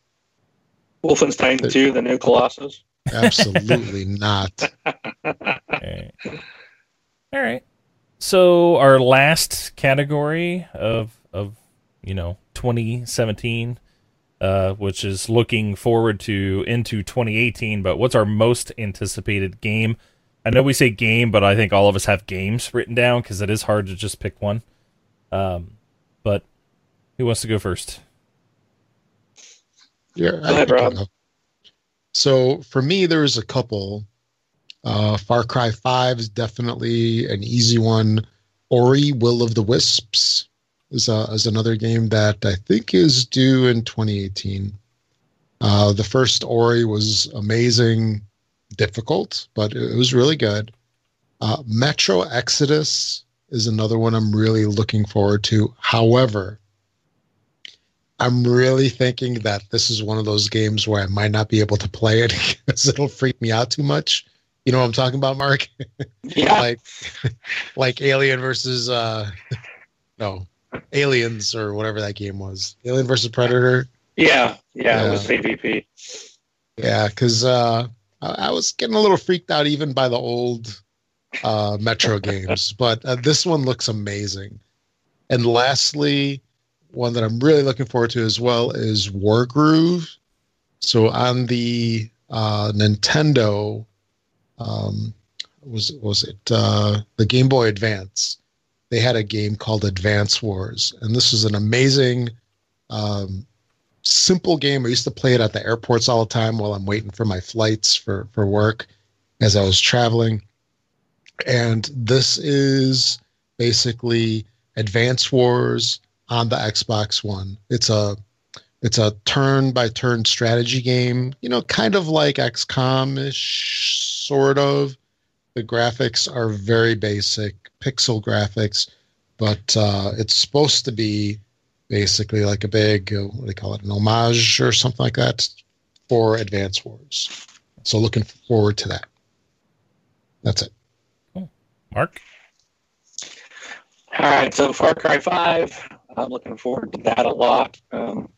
S5: Wolfenstein 2, the new Colossus.
S2: absolutely <laughs> not.
S1: All right. All right. So our last category of of you know 2017, uh, which is looking forward to into 2018. But what's our most anticipated game? I know we say game, but I think all of us have games written down because it is hard to just pick one. Um, but who wants to go first?
S2: Yeah,
S5: Go ahead,
S2: I-
S5: Rob.
S2: So for me, there's a couple. Uh, Far Cry Five is definitely an easy one. Ori, Will of the Wisps, is a, is another game that I think is due in 2018. Uh, the first Ori was amazing, difficult, but it, it was really good. Uh, Metro Exodus is another one I'm really looking forward to. However, I'm really thinking that this is one of those games where I might not be able to play it <laughs> because it'll freak me out too much. You know what I'm talking about, Mark?
S5: Yeah. <laughs>
S2: like like Alien versus uh <laughs> no, Aliens or whatever that game was. Alien versus Predator.
S5: yeah. Yeah.
S2: Yeah.
S5: It was AVP.
S2: Yeah, because uh I, I was getting a little freaked out even by the old uh Metro <laughs> games, but uh, this one looks amazing. And lastly, one that I'm really looking forward to as well is Wargroove. So on the uh, Nintendo, um, was was it uh, the Game Boy Advance? They had a game called Advance Wars, and this was an amazing, um, simple game. I used to play it at the airports all the time while I'm waiting for my flights for for work, as I was traveling. And this is basically Advance Wars on the Xbox One. It's a it's a turn by turn strategy game, you know, kind of like XCOM ish, sort of. The graphics are very basic, pixel graphics, but uh, it's supposed to be basically like a big, uh, what do they call it, an homage or something like that for Advance Wars. So looking forward to that. That's it.
S1: Mark.
S5: All right, so Far Cry Five. I'm looking forward to that a lot. Um,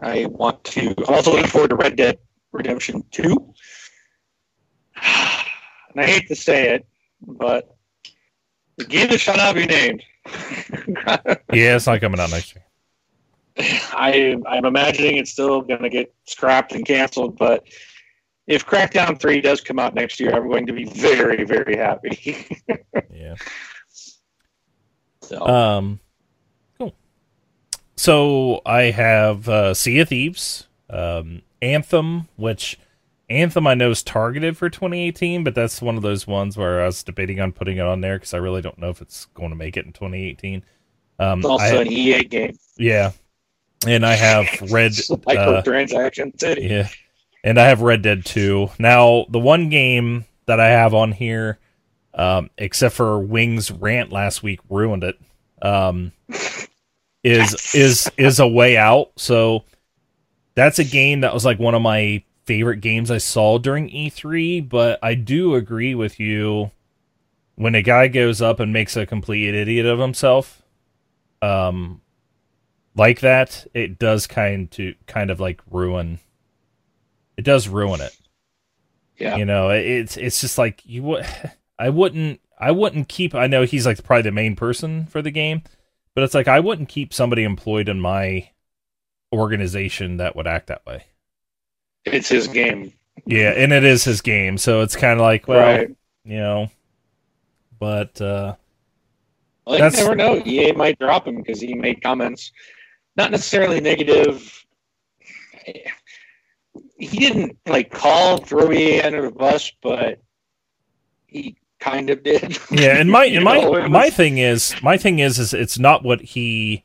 S5: I want to. I'm also looking forward to Red Dead Redemption Two. <sighs> And I hate to say it, but the game that shall not be named. <laughs>
S1: Yeah, it's not coming out next year.
S5: I I'm imagining it's still going to get scrapped and canceled, but if Crackdown Three does come out next year, I'm going to be very very happy. <laughs>
S1: Yeah.
S5: so
S1: Um, cool. So I have uh, Sea of Thieves, um, Anthem, which Anthem I know is targeted for 2018, but that's one of those ones where I was debating on putting it on there because I really don't know if it's going to make it in 2018. Um,
S5: it's also
S1: I-
S5: an EA game.
S1: yeah, and I have Red. <laughs>
S5: It's
S1: uh,
S5: city.
S1: yeah. And I have Red Dead 2. Now, the one game that I have on here, um, except for Wings rant last week ruined it, um, is is is a way out. So that's a game that was like one of my favorite games I saw during E3, but I do agree with you when a guy goes up and makes a complete idiot of himself. Um like that, it does kind to kind of like ruin. It does ruin it.
S3: Yeah.
S1: You know, it- it's it's just like you would. <sighs> I wouldn't. I wouldn't keep. I know he's like probably the main person for the game, but it's like I wouldn't keep somebody employed in my organization that would act that way.
S3: It's his game.
S1: Yeah, and it is his game, so it's kind of like, well,
S3: right.
S1: you know, but uh
S3: Well,
S1: That's-
S3: you never know. EA might drop him because he made comments, not necessarily negative. He didn't like call throw EA under the bus, but he kind of did. <laughs>
S1: yeah, and my <laughs> and my
S3: know,
S1: my
S3: was-
S1: thing is my thing is is it's not what he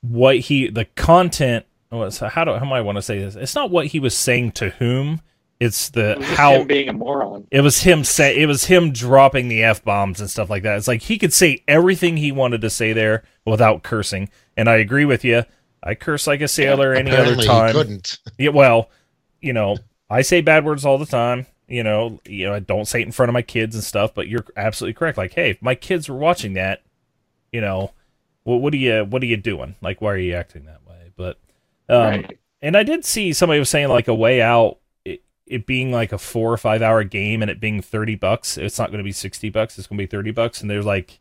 S1: what he the content oh, so how do how do I want to say this? It's not what he was saying to whom. It's the
S3: it
S1: how
S3: him being a moron.
S1: it was him say it was him dropping the f bombs and stuff like that. It's like he could say everything he wanted to say there without cursing. And I agree with you. I curse like a sailor any other
S2: Apparently, he
S1: time.
S2: couldn't.
S1: Yeah, well, you know, I say bad words all the time. You know, you know, I don't say it in front of my kids and stuff. But you're absolutely correct. Like, hey, if my kids were watching that, you know, what what are you what are you doing? Like, why are you acting that way? But, um,
S3: right.
S1: and I did see somebody was saying like a way out. It, it being like a four or five hour game and it being 30 bucks it's not going to be 60 bucks it's going to be 30 bucks and there's like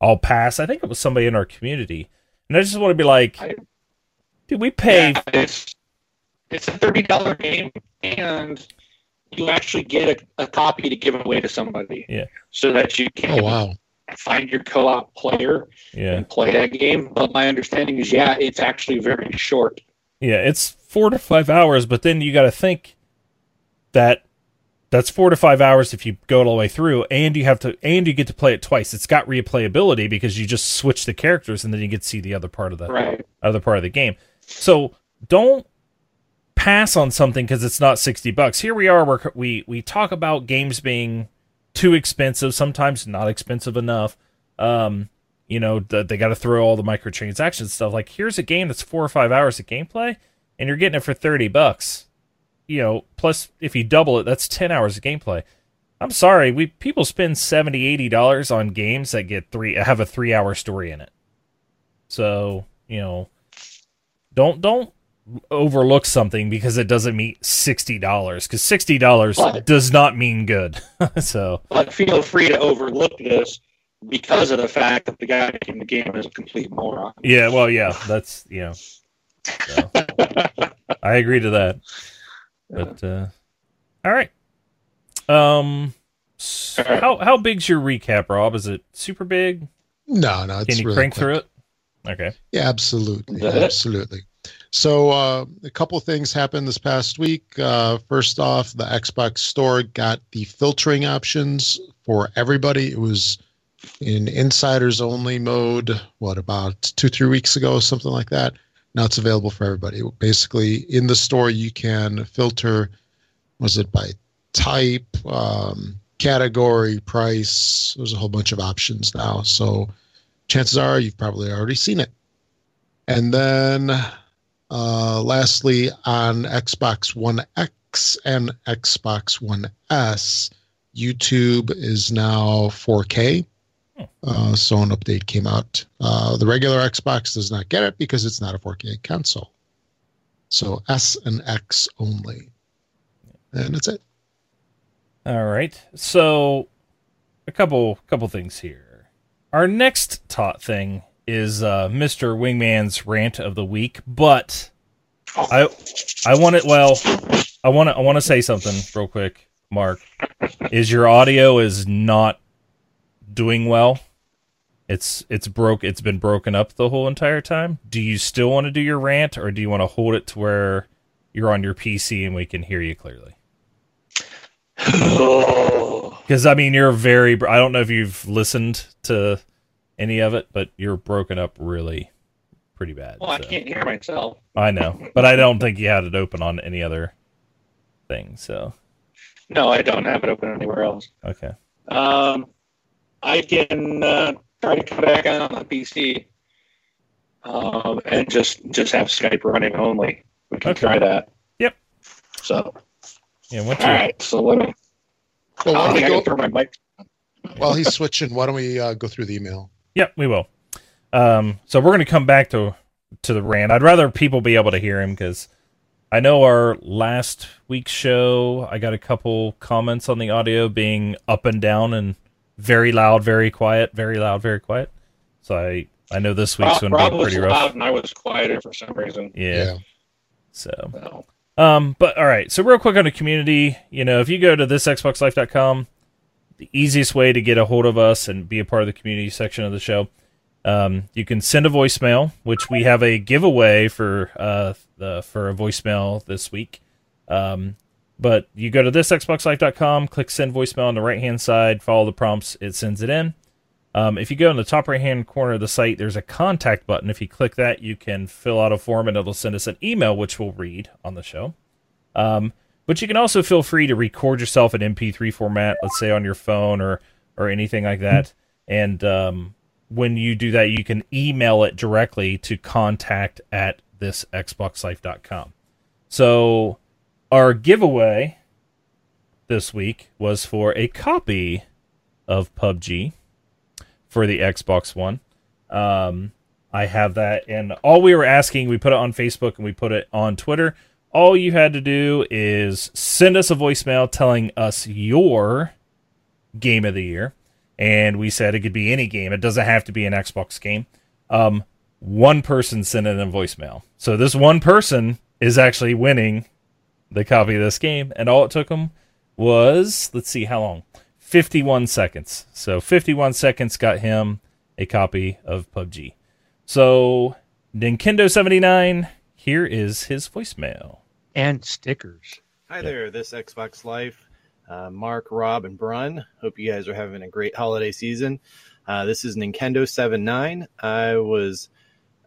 S1: i'll pass i think it was somebody in our community and i just want to be like
S3: I-
S1: dude we pay
S3: Yeah, it's it's a thirty dollar game, and you actually get a, a copy to give away to somebody.
S1: Yeah.
S3: So that you can.
S2: Oh
S3: can
S2: wow!
S3: find your co-op player
S1: yeah
S3: and play that game. But my understanding is, yeah, it's actually very short.
S1: Yeah, it's four to five hours, but then you got to think that that's four to five hours if you go all the way through, and you have to, and you get to play it twice. It's got replayability because you just switch the characters, and then you get to see the other part of the
S3: Right.
S1: other part of the game. So don't pass on something because it's not sixty bucks. Here we are, we're, we we talk about games being too expensive, sometimes not expensive enough. Um, you know, th- they got to throw all the microtransactions stuff. Like, here's a game that's four or five hours of gameplay, and you're getting it for thirty bucks. You know, plus if you double it, that's ten hours of gameplay. I'm sorry, we people spend 70 80 dollars on games that get three have a three hour story in it. So you know, don't don't overlook something because it doesn't meet sixty dollars because sixty dollars does not mean good. <laughs> so
S3: But feel free to overlook this because of the fact that the guy making the game is a complete moron.
S1: yeah, well, yeah, that's you know, so, I agree to that. But uh, all right, um, s-
S3: All right.
S1: how how big's your recap, Rob? Is it super big?
S2: No, no, it's
S1: Can you
S2: really
S1: crank
S2: quick.
S1: through it? Okay.
S2: Yeah, absolutely,
S3: Is
S2: absolutely. So uh, a couple things happened this past week. Uh, first off, the Xbox Store got the filtering options for everybody. It was in insiders only mode. What about two, three weeks ago, something like that. Now it's available for everybody. Basically, in the store, you can filter. Was it by type, um, category, price? There's a whole bunch of options now. So chances are you've probably already seen it. And then uh, lastly, on Xbox One X and Xbox One S, YouTube is now 4K. Uh, so an update came out. Uh, the regular Xbox does not get it because it's not a 4K console. So S and X only. And that's it.
S1: All right. So a couple couple things here. Our next tot thing is uh, Mr. Wingman's rant of the week, but I I want it well, I want to I want to say something real quick, Mark. Is your audio is not doing well? It's it's broke it's been broken up the whole entire time. Do you still want to do your rant or do you want to hold it to where you're on your PC and we can hear you clearly? <sighs> Because I mean, you're very. I don't know if you've listened to any of it, but you're broken up really pretty bad.
S3: well, I can't hear myself.
S1: I know, but I don't think you had it open on any other thing. So
S3: No, I don't have it open anywhere else.
S1: okay,
S3: Um, I can uh, try to come back on my PC um, and just just have Skype running only. We can
S1: Okay.
S3: try that.
S1: Yep.
S3: So,
S1: yeah. Once
S3: all
S1: you,
S3: right. So what? Do
S2: Well,
S3: I
S2: why
S3: don't
S2: don't we
S3: think I can
S2: go,
S3: turn my mic.
S2: while he's switching, why don't we uh, go through the email?
S1: Yep, we will. Um, so we're going to come back to to the rant. I'd rather people be able to hear him because I know our last week's show, I got a couple comments on the audio being up and down and very loud, very quiet, very loud, very quiet. So I I know this week's
S5: Rob,
S1: going to
S5: Rob
S1: be
S5: was
S1: pretty
S5: loud
S1: rough.
S5: and I was quieter for some reason.
S1: Yeah. So
S5: So,
S1: um, but all right. So real quick on the community, you know, if you go to this thisxboxlife.com, the easiest way to get a hold of us and be a part of the community section of the show, um, you can send a voicemail, which we have a giveaway for uh the for a voicemail this week. Um, but you go to this thisxboxlife.com, click send voicemail on the right hand side, follow the prompts, it sends it in. Um, if you go in the top right hand corner of the site, there's a contact button. If you click that, you can fill out a form and it'll send us an email, which we'll read on the show. Um, but you can also feel free to record yourself in MP3 format, let's say on your phone or or anything like that. And um, when you do that, you can email it directly to contact at thisxboxlife.com. So our giveaway this week was for a copy of PUBG for the Xbox One. Um, I have that, and all we were asking, we put it on Facebook and we put it on Twitter. All you had to do is send us a voicemail telling us your game of the year, and we said it could be any game. It doesn't have to be an Xbox game. Um, one person sent in a voicemail, so this one person is actually winning the copy of this game, and all it took them was let's see how long 51 seconds. So 51 seconds got him a copy of PUBG. So Nintendo 79, here is his voicemail.
S3: and stickers.
S6: Hi there, this Xbox Life, uh, Mark, Rob, and Brun. Hope you guys are having a great holiday season. Uh, this is Nintendo 79. I was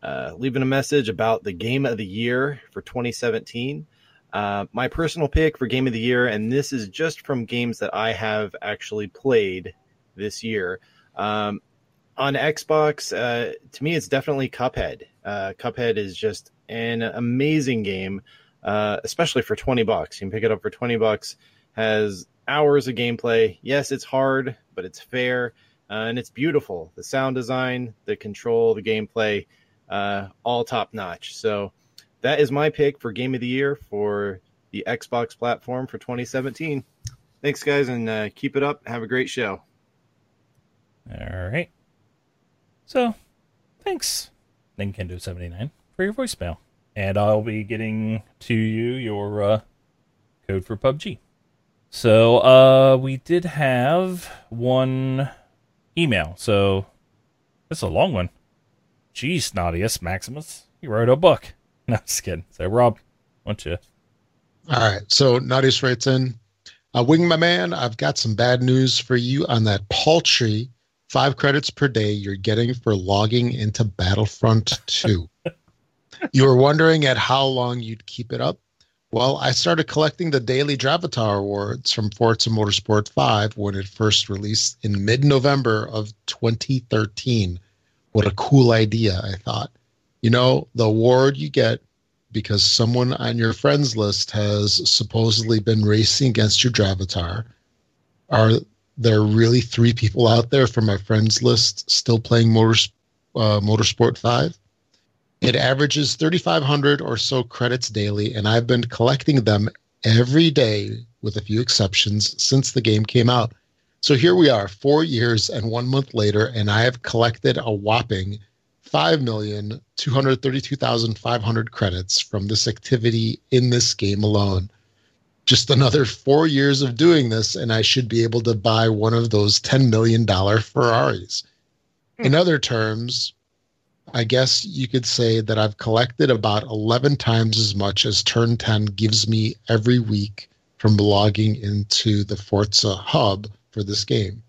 S6: uh, leaving a message about the game of the year for 2017. Uh, my personal pick for game of the year, and this is just from games that I have actually played this year. Um, on Xbox, uh, to me, it's definitely Cuphead. Uh, Cuphead is just an amazing game uh, especially for 20 bucks. You can pick it up for 20 bucks. Has hours of gameplay. Yes, it's hard, but it's fair uh, and it's beautiful. The sound design, the control, the gameplay, all top notch. So that is my pick for game of the year for the Xbox platform for 2017. Thanks, guys, and uh, keep it up. Have a great show.
S1: All right. So, thanks, Nintendo 79, for your voicemail. And I'll be getting to you your uh, code for PUBG. So, uh, we did have one email. So, it's a long one. Jeez, Naughtius Maximus. You wrote a book. No, just kidding. So, Rob, why don't you?
S2: All right. So Naughty's writes in, uh, Wing my man, I've got some bad news for you on that paltry five credits per day you're getting for logging into Battlefront 2. <laughs> you were wondering at how long you'd keep it up? Well, I started collecting the daily Dravatar awards from Forza Motorsport 5 when it first released in mid November of 2013. What a cool idea, I thought. You know, the award you get because someone on your friends list has supposedly been racing against your Dravatar. Are there really three people out there from my friends list still playing Motors, uh, Motorsport 5? It averages 3,500 or so credits daily, and I've been collecting them every day, with a few exceptions, since the game came out. So here we are, four years and one month later, and I have collected a whopping 5,232,500 credits from this activity in this game alone. Just another four years of doing this, and I should be able to buy one of those $10 million Ferraris. Hmm. In other terms, I guess you could say that I've collected about 11 times as much as Turn 10 gives me every week from logging into the Forza hub for this game.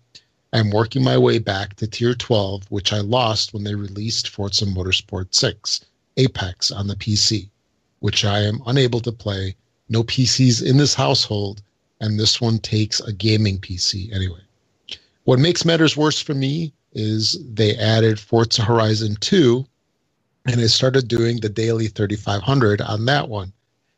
S2: I'm working my way back to tier 12, which I lost when they released Forza Motorsport 6 Apex on the PC, which I am unable to play. No PCs in this household, and this one takes a gaming PC anyway. What makes matters worse for me is they added Forza Horizon 2, and I started doing the daily 3500 on that one.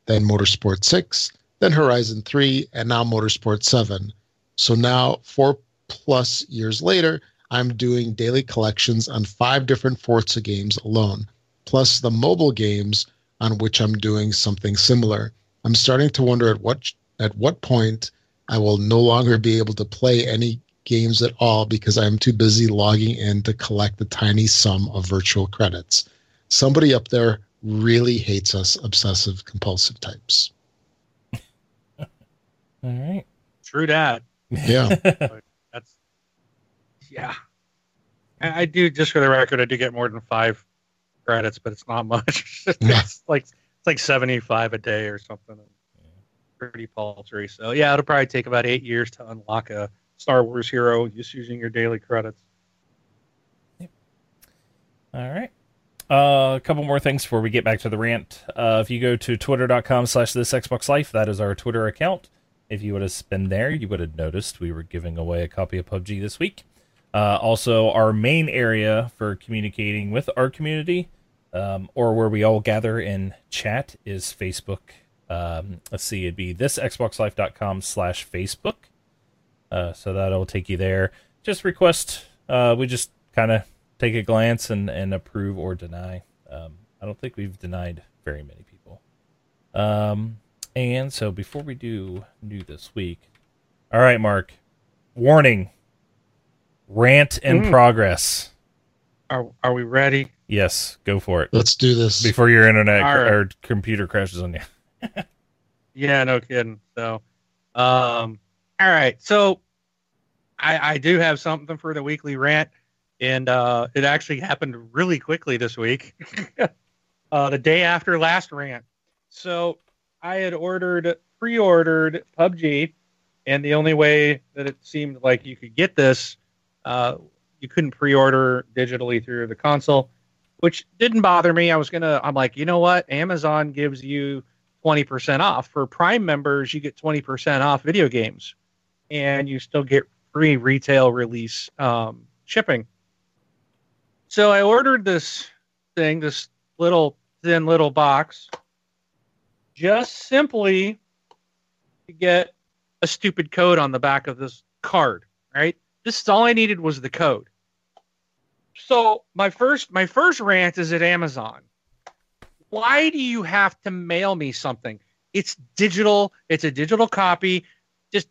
S2: Then Motorsport 6, then Horizon 3, and now Motorsport 7. So now, four plus years later, I'm doing daily collections on five different Forza games alone. plus the mobile games on which I'm doing something similar. I'm starting to wonder at what at what point I will no longer be able to play any games at all because I'm too busy logging in to collect the tiny sum of virtual credits. Somebody up there really hates us obsessive compulsive types. <laughs>
S1: All right.
S3: True that.
S2: Yeah. <laughs>
S3: Yeah. I, I do just for the record, I do get more than five credits, but it's not much. <laughs> it's like it's like seventy five a day or something. Pretty paltry. So yeah, it'll probably take about eight years to unlock a Star Wars hero just using your daily credits. Yep.
S1: All right. Uh, a couple more things before we get back to the rant. Uh, if you go to twitter.com slash this Xbox Life, that is our Twitter account. If you would have been there, you would have noticed we were giving away a copy of PUBG this week. Uh, also, our main area for communicating with our community, um, or where we all gather and chat, is Facebook. Um, let's see, it'd be thisxboxlife.com slash Facebook. Uh, so that'll take you there. Just request. Uh, we just kind of take a glance and, and approve or deny. Um, I don't think we've denied very many people. Um, and so before we do do this week, all right, Mark, warning, rant in
S3: Mm.
S1: progress.
S3: Are are we ready?
S1: Yes, go for it
S2: Let's do this.
S1: before your internet
S3: All right.
S1: or computer crashes on you. <laughs>
S3: Yeah, no kidding. So, um, all right. So, I I do have something for the weekly rant, and uh, it actually happened really quickly this week, <laughs> uh, the day after last rant. So, I had ordered pre-ordered PUBG, and the only way that it seemed like you could get this, uh, you couldn't pre-order digitally through the console, which didn't bother me. I was gonna. I'm like, you know what? Amazon gives you 20% off. For Prime members, you get 20% off video games and you still get free retail release um, shipping. So I ordered this thing, this little thin little box, just simply to get a stupid code on the back of this card, right? This is all I needed was the code. So my first my first rant is at Amazon why do you have to mail me something? It's digital. It's a digital copy. Just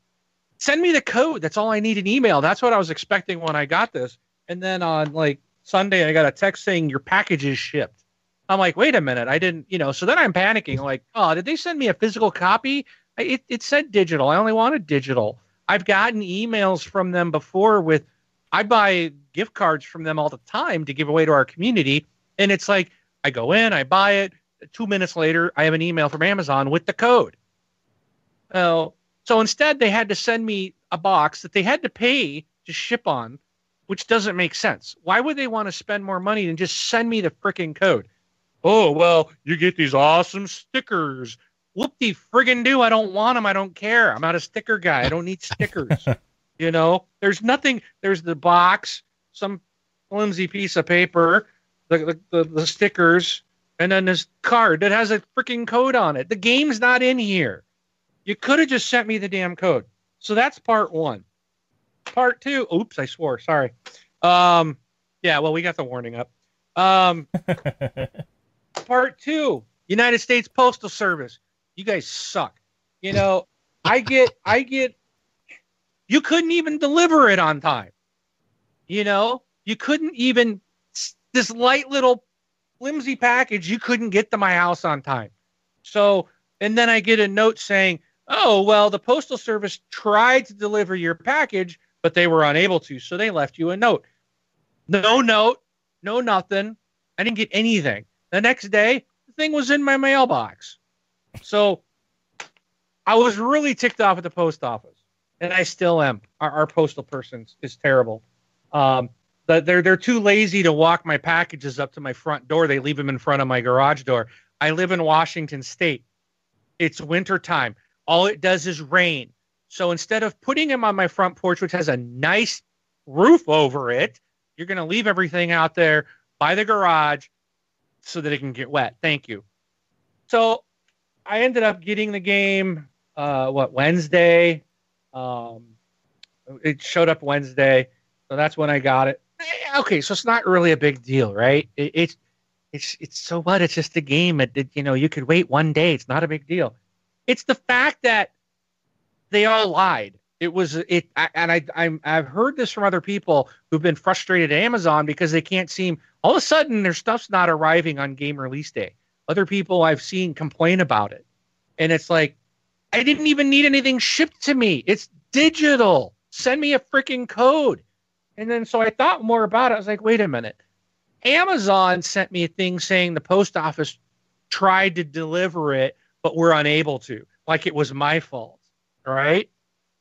S3: send me the code. That's all I need an email. That's what I was expecting when I got this. And then on like Sunday, I got a text saying your package is shipped. I'm like, wait a minute, I didn't, you know. So then I'm panicking, like, oh, did they send me a physical copy? It, it said digital. I only wanted digital. I've gotten emails from them before with, I buy gift cards from them all the time to give away to our community, and it's like I go in, I buy it. Two minutes later, I have an email from Amazon with the code. Oh, so instead, they had to send me a box that they had to pay to ship on, which doesn't make sense. Why would they want to spend more money than just send me the freaking code? Oh, well, you get these awesome stickers. Whoop de friggin' do. I don't want them. I don't care. I'm not a sticker guy. I don't need <laughs> stickers. you know, there's nothing. There's the box, some flimsy piece of paper, the, the, the, the stickers, and then this card that has a freaking code on it. The game's not in here. You could have just sent me the damn code. So that's part one. Part two. Oops, I swore. Sorry. Um, yeah. Well, we got the warning up. Um, <laughs> part two. United States Postal Service. You guys suck. You know, I get, I get. You couldn't even deliver it on time. You know, you couldn't even this light little flimsy package you couldn't get to my house on time. So, and then I get a note saying, "Oh, well, the postal service tried to deliver your package, but they were unable to, so they left you a note." No note, no nothing. I didn't get anything. The next day, the thing was in my mailbox. So, I was really ticked off at the post office, and I still am. Our, our postal person is terrible. Um, they're they're too lazy to walk my packages up to my front door. They leave them in front of my garage door. I live in Washington State. It's winter time. All it does is rain. So instead of putting them on my front porch, which has a nice roof over it, you're going to leave everything out there by the garage so that it can get wet. Thank you. So I ended up getting the game. Uh, what Wednesday? Um, it showed up Wednesday, so that's when I got it. Eh, Okay, so it's not really a big deal, right? It, it's it's it's so what? It's just a game. It, it, you know, you could wait one day. It's not a big deal. It's the fact that they all lied. It was it, I, and I I'm, I've heard this from other people who've been frustrated at Amazon because they can't seem. All of a sudden, their stuff's not arriving on game release day. Other people I've seen complain about it, and it's like, I didn't even need anything shipped to me. It's digital. Send me a freaking code. And then so I thought more about it. I was like, wait a minute. Amazon sent me a thing saying the post office tried to deliver it, but we're unable to, like it was my fault. Right.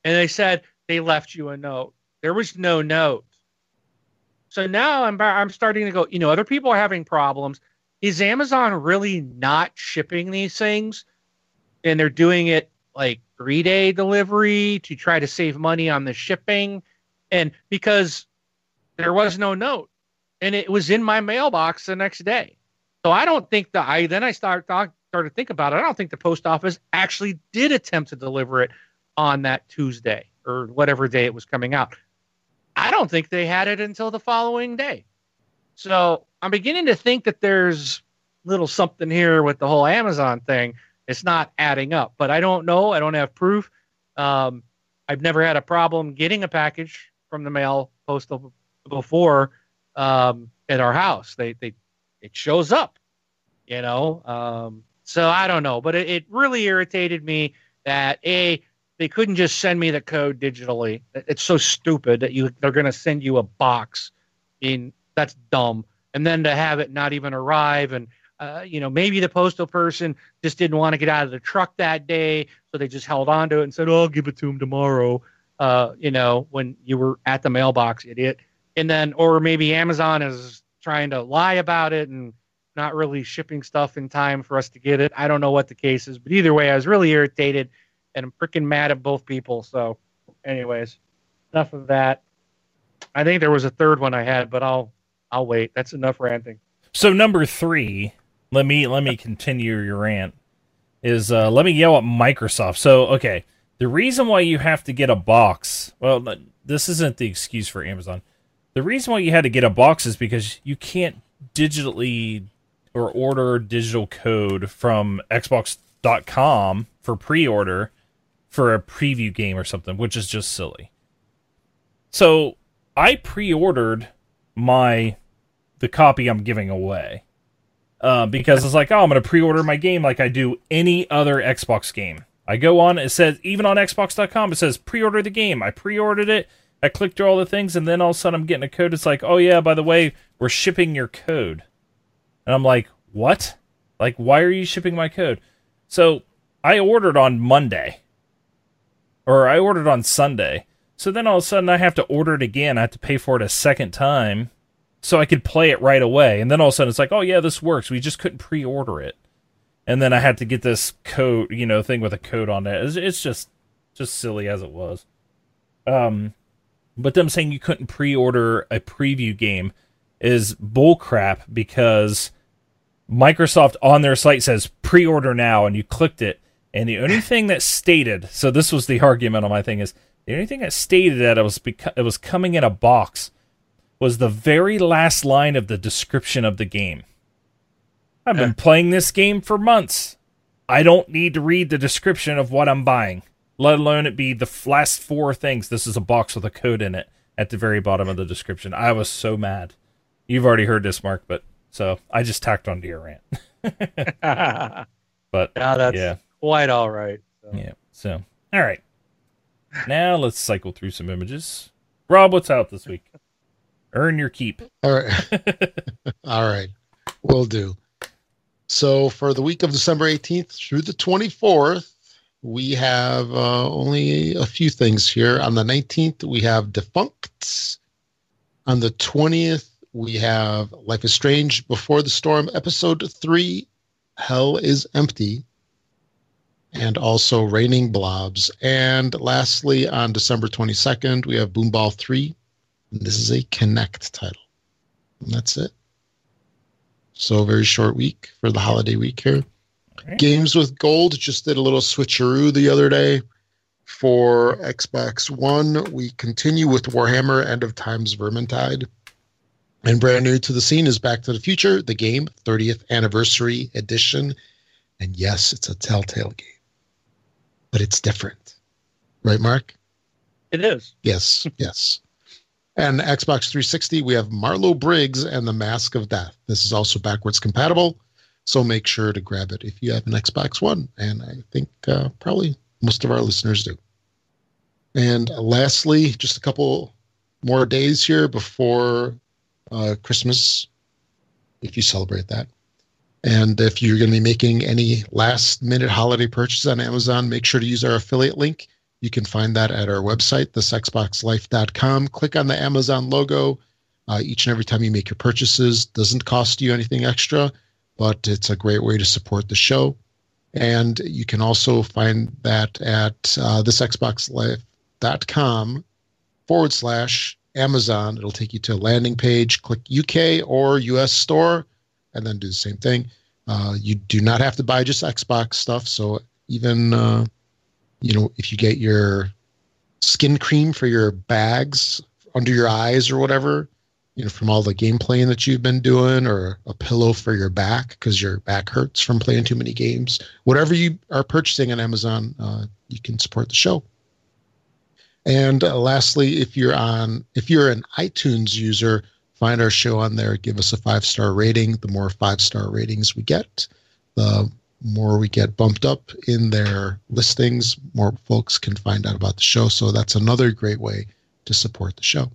S3: And they said they left you a note. There was no note. So now I'm I'm starting to go, you know, other people are having problems. Is Amazon really not shipping these things? And they're doing it like three day delivery to try to save money on the shipping. And because there was no note and it was in my mailbox the next day. So I don't think that I then I start thought, started to think about it. I don't think the post office actually did attempt to deliver it on that Tuesday or whatever day it was coming out. I don't think they had it until the following day. So I'm beginning to think that there's little something here with the whole Amazon thing. It's not adding up, but I don't know. I don't have proof. Um, I've never had a problem getting a package from the mail postal before um, at our house. They they it shows up, you know. Um, so I don't know, but it, it really irritated me that a they couldn't just send me the code digitally. It's so stupid that you they're going to send you a box. In that's dumb. And then to have it not even arrive, and uh, you know maybe the postal person just didn't want to get out of the truck that day, so they just held on to it and said, "Oh, I'll give it to him tomorrow." Uh, you know, when you were at the mailbox, idiot. And then, or maybe Amazon is trying to lie about it and not really shipping stuff in time for us to get it. I don't know what the case is, but either way, I was really irritated and I'm freaking mad at both people. So, anyways, enough of that. I think there was a third one I had, but I'll I'll wait. That's enough ranting.
S1: So number three, let me let me continue your rant. Is uh, let me yell at Microsoft. So okay, the reason why you have to get a box. Well, this isn't the excuse for Amazon. The reason why you had to get a box is because you can't digitally or order digital code from Xbox.com for pre-order for a preview game or something, which is just silly. So I pre-ordered my the copy I'm giving away uh, because it's like, oh, I'm going to pre-order my game like I do any other Xbox game. I go on, it says even on Xbox.com, it says pre-order the game. I pre-ordered it. I clicked through all the things, and then all of a sudden I'm getting a code. It's like, oh yeah, by the way, we're shipping your code, and I'm like, what? Like, why are you shipping my code? So I ordered on Monday or I ordered on Sunday. So then all of a sudden I have to order it again. I have to pay for it a second time so I could play it right away. And then all of a sudden it's like, oh yeah, this works. We just couldn't pre-order it. And then I had to get this code, you know, thing with a code on it. It's, it's just, just silly as it was. Um, but them saying you couldn't pre-order a preview game is bullcrap because Microsoft on their site says pre-order now, and you clicked it, and the only thing that stated, so this was the argument on my thing is the only thing that stated that it was beca- it was coming in a box was the very last line of the description of the game. I've been playing this game for months. I don't need to read the description of what I'm buying, let alone it be the last four things. This is a box with a code in it at the very bottom of the description. I was so mad. You've already heard this, Mark, but so I just tacked on to your rant. <laughs> but
S3: yeah, that's
S1: yeah.
S3: quite all right. So.
S1: Yeah. So, all right. Now let's cycle through some images. Rob, what's out this week? Earn your keep.
S2: All right. <laughs> <laughs> All right. we'll do. So for the week of December 18th through the 24th, we have uh, only a few things here. On the 19th, we have Defuncts. On the 20th, we have Life is Strange Before the Storm, Episode 3, Hell is Empty and also Raining Blobs. And lastly, on December 22nd, we have Boomball 3. This is a Kinect title. And that's it. So, very short week for the holiday week here.
S1: Right.
S2: Games with Gold just did a little switcheroo the other day for Xbox One. We continue with Warhammer End of Times Vermintide. And brand new to the scene is Back to the Future, the game, 30th anniversary edition. And yes, it's a Telltale game, but it's different. Right, Mark?
S3: It is.
S2: Yes, yes. And Xbox 360, we have Marlowe Briggs and the Mask of Death. This is also backwards compatible, so make sure to grab it if you have an Xbox One. And I think uh, probably most of our listeners do. And lastly, just a couple more days here before uh, Christmas, if you celebrate that. And if you're going to be making any last minute holiday purchase on Amazon, make sure to use our affiliate link. You can find that at our website, thisxboxlife.com. Click on the Amazon logo. Uh, each and every time you make your purchases doesn't cost you anything extra, but it's a great way to support the show. And you can also find that at uh, thisxboxlife.com forward slash Amazon. It'll take you to a landing page. Click UK or US store, and then do the same thing. Uh, you do not have to buy just Xbox stuff. So even uh, you know if you get your skin cream for your bags under your eyes or whatever, you know from all the game playing that you've been doing, or a pillow for your back because your back hurts from playing too many games. Whatever you are purchasing on Amazon, uh, you can support the show. And uh, lastly, if you're on, if you're an iTunes user, find our show on there. Give us a five star rating. The more five star ratings we get, the more we get bumped up in their listings. More folks can find out about the show. So that's another great way to support the show.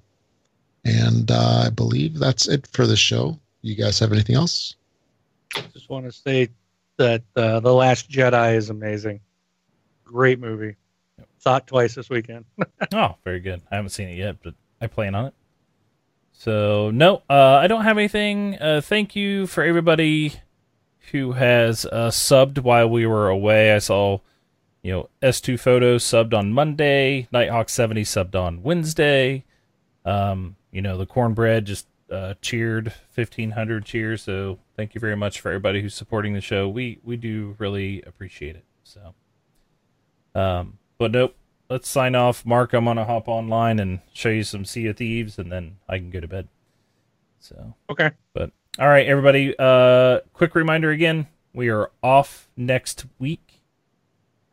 S2: And uh, I believe that's it for the show. You guys have anything else?
S3: I Just want to say that uh, The Last Jedi is amazing. Great movie. Saw it twice this weekend. <laughs>
S1: oh, very good. I haven't seen it yet, but I plan on it. So no, uh, I don't have anything. Uh, thank you for everybody who has uh, subbed while we were away. I saw, you know, S2 Photos subbed on Monday, Nighthawk 70 subbed on Wednesday. Um, you know, the cornbread just uh, cheered 1500 cheers. So thank you very much for everybody who's supporting the show. We we do really appreciate it. So, um, but nope. Let's sign off. Mark, I'm gonna hop online and show you some Sea of Thieves, and then I can go to bed. So
S3: okay.
S1: But all right, everybody. Uh, quick reminder again: we are off next week.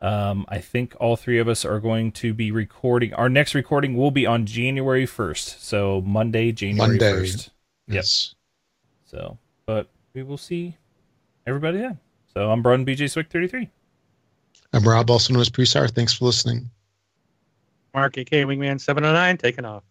S1: Um, I think all three of us are going to be recording. Our next recording will be on January 1st, so Monday, January
S2: Monday.
S1: 1st.
S2: Yes.
S1: So, but we will see everybody then. So I'm Brun BJ Swick 33.
S2: I'm Rob, also known as Presar. Thanks for listening.
S3: Mark, AK Wingman 709, taking off.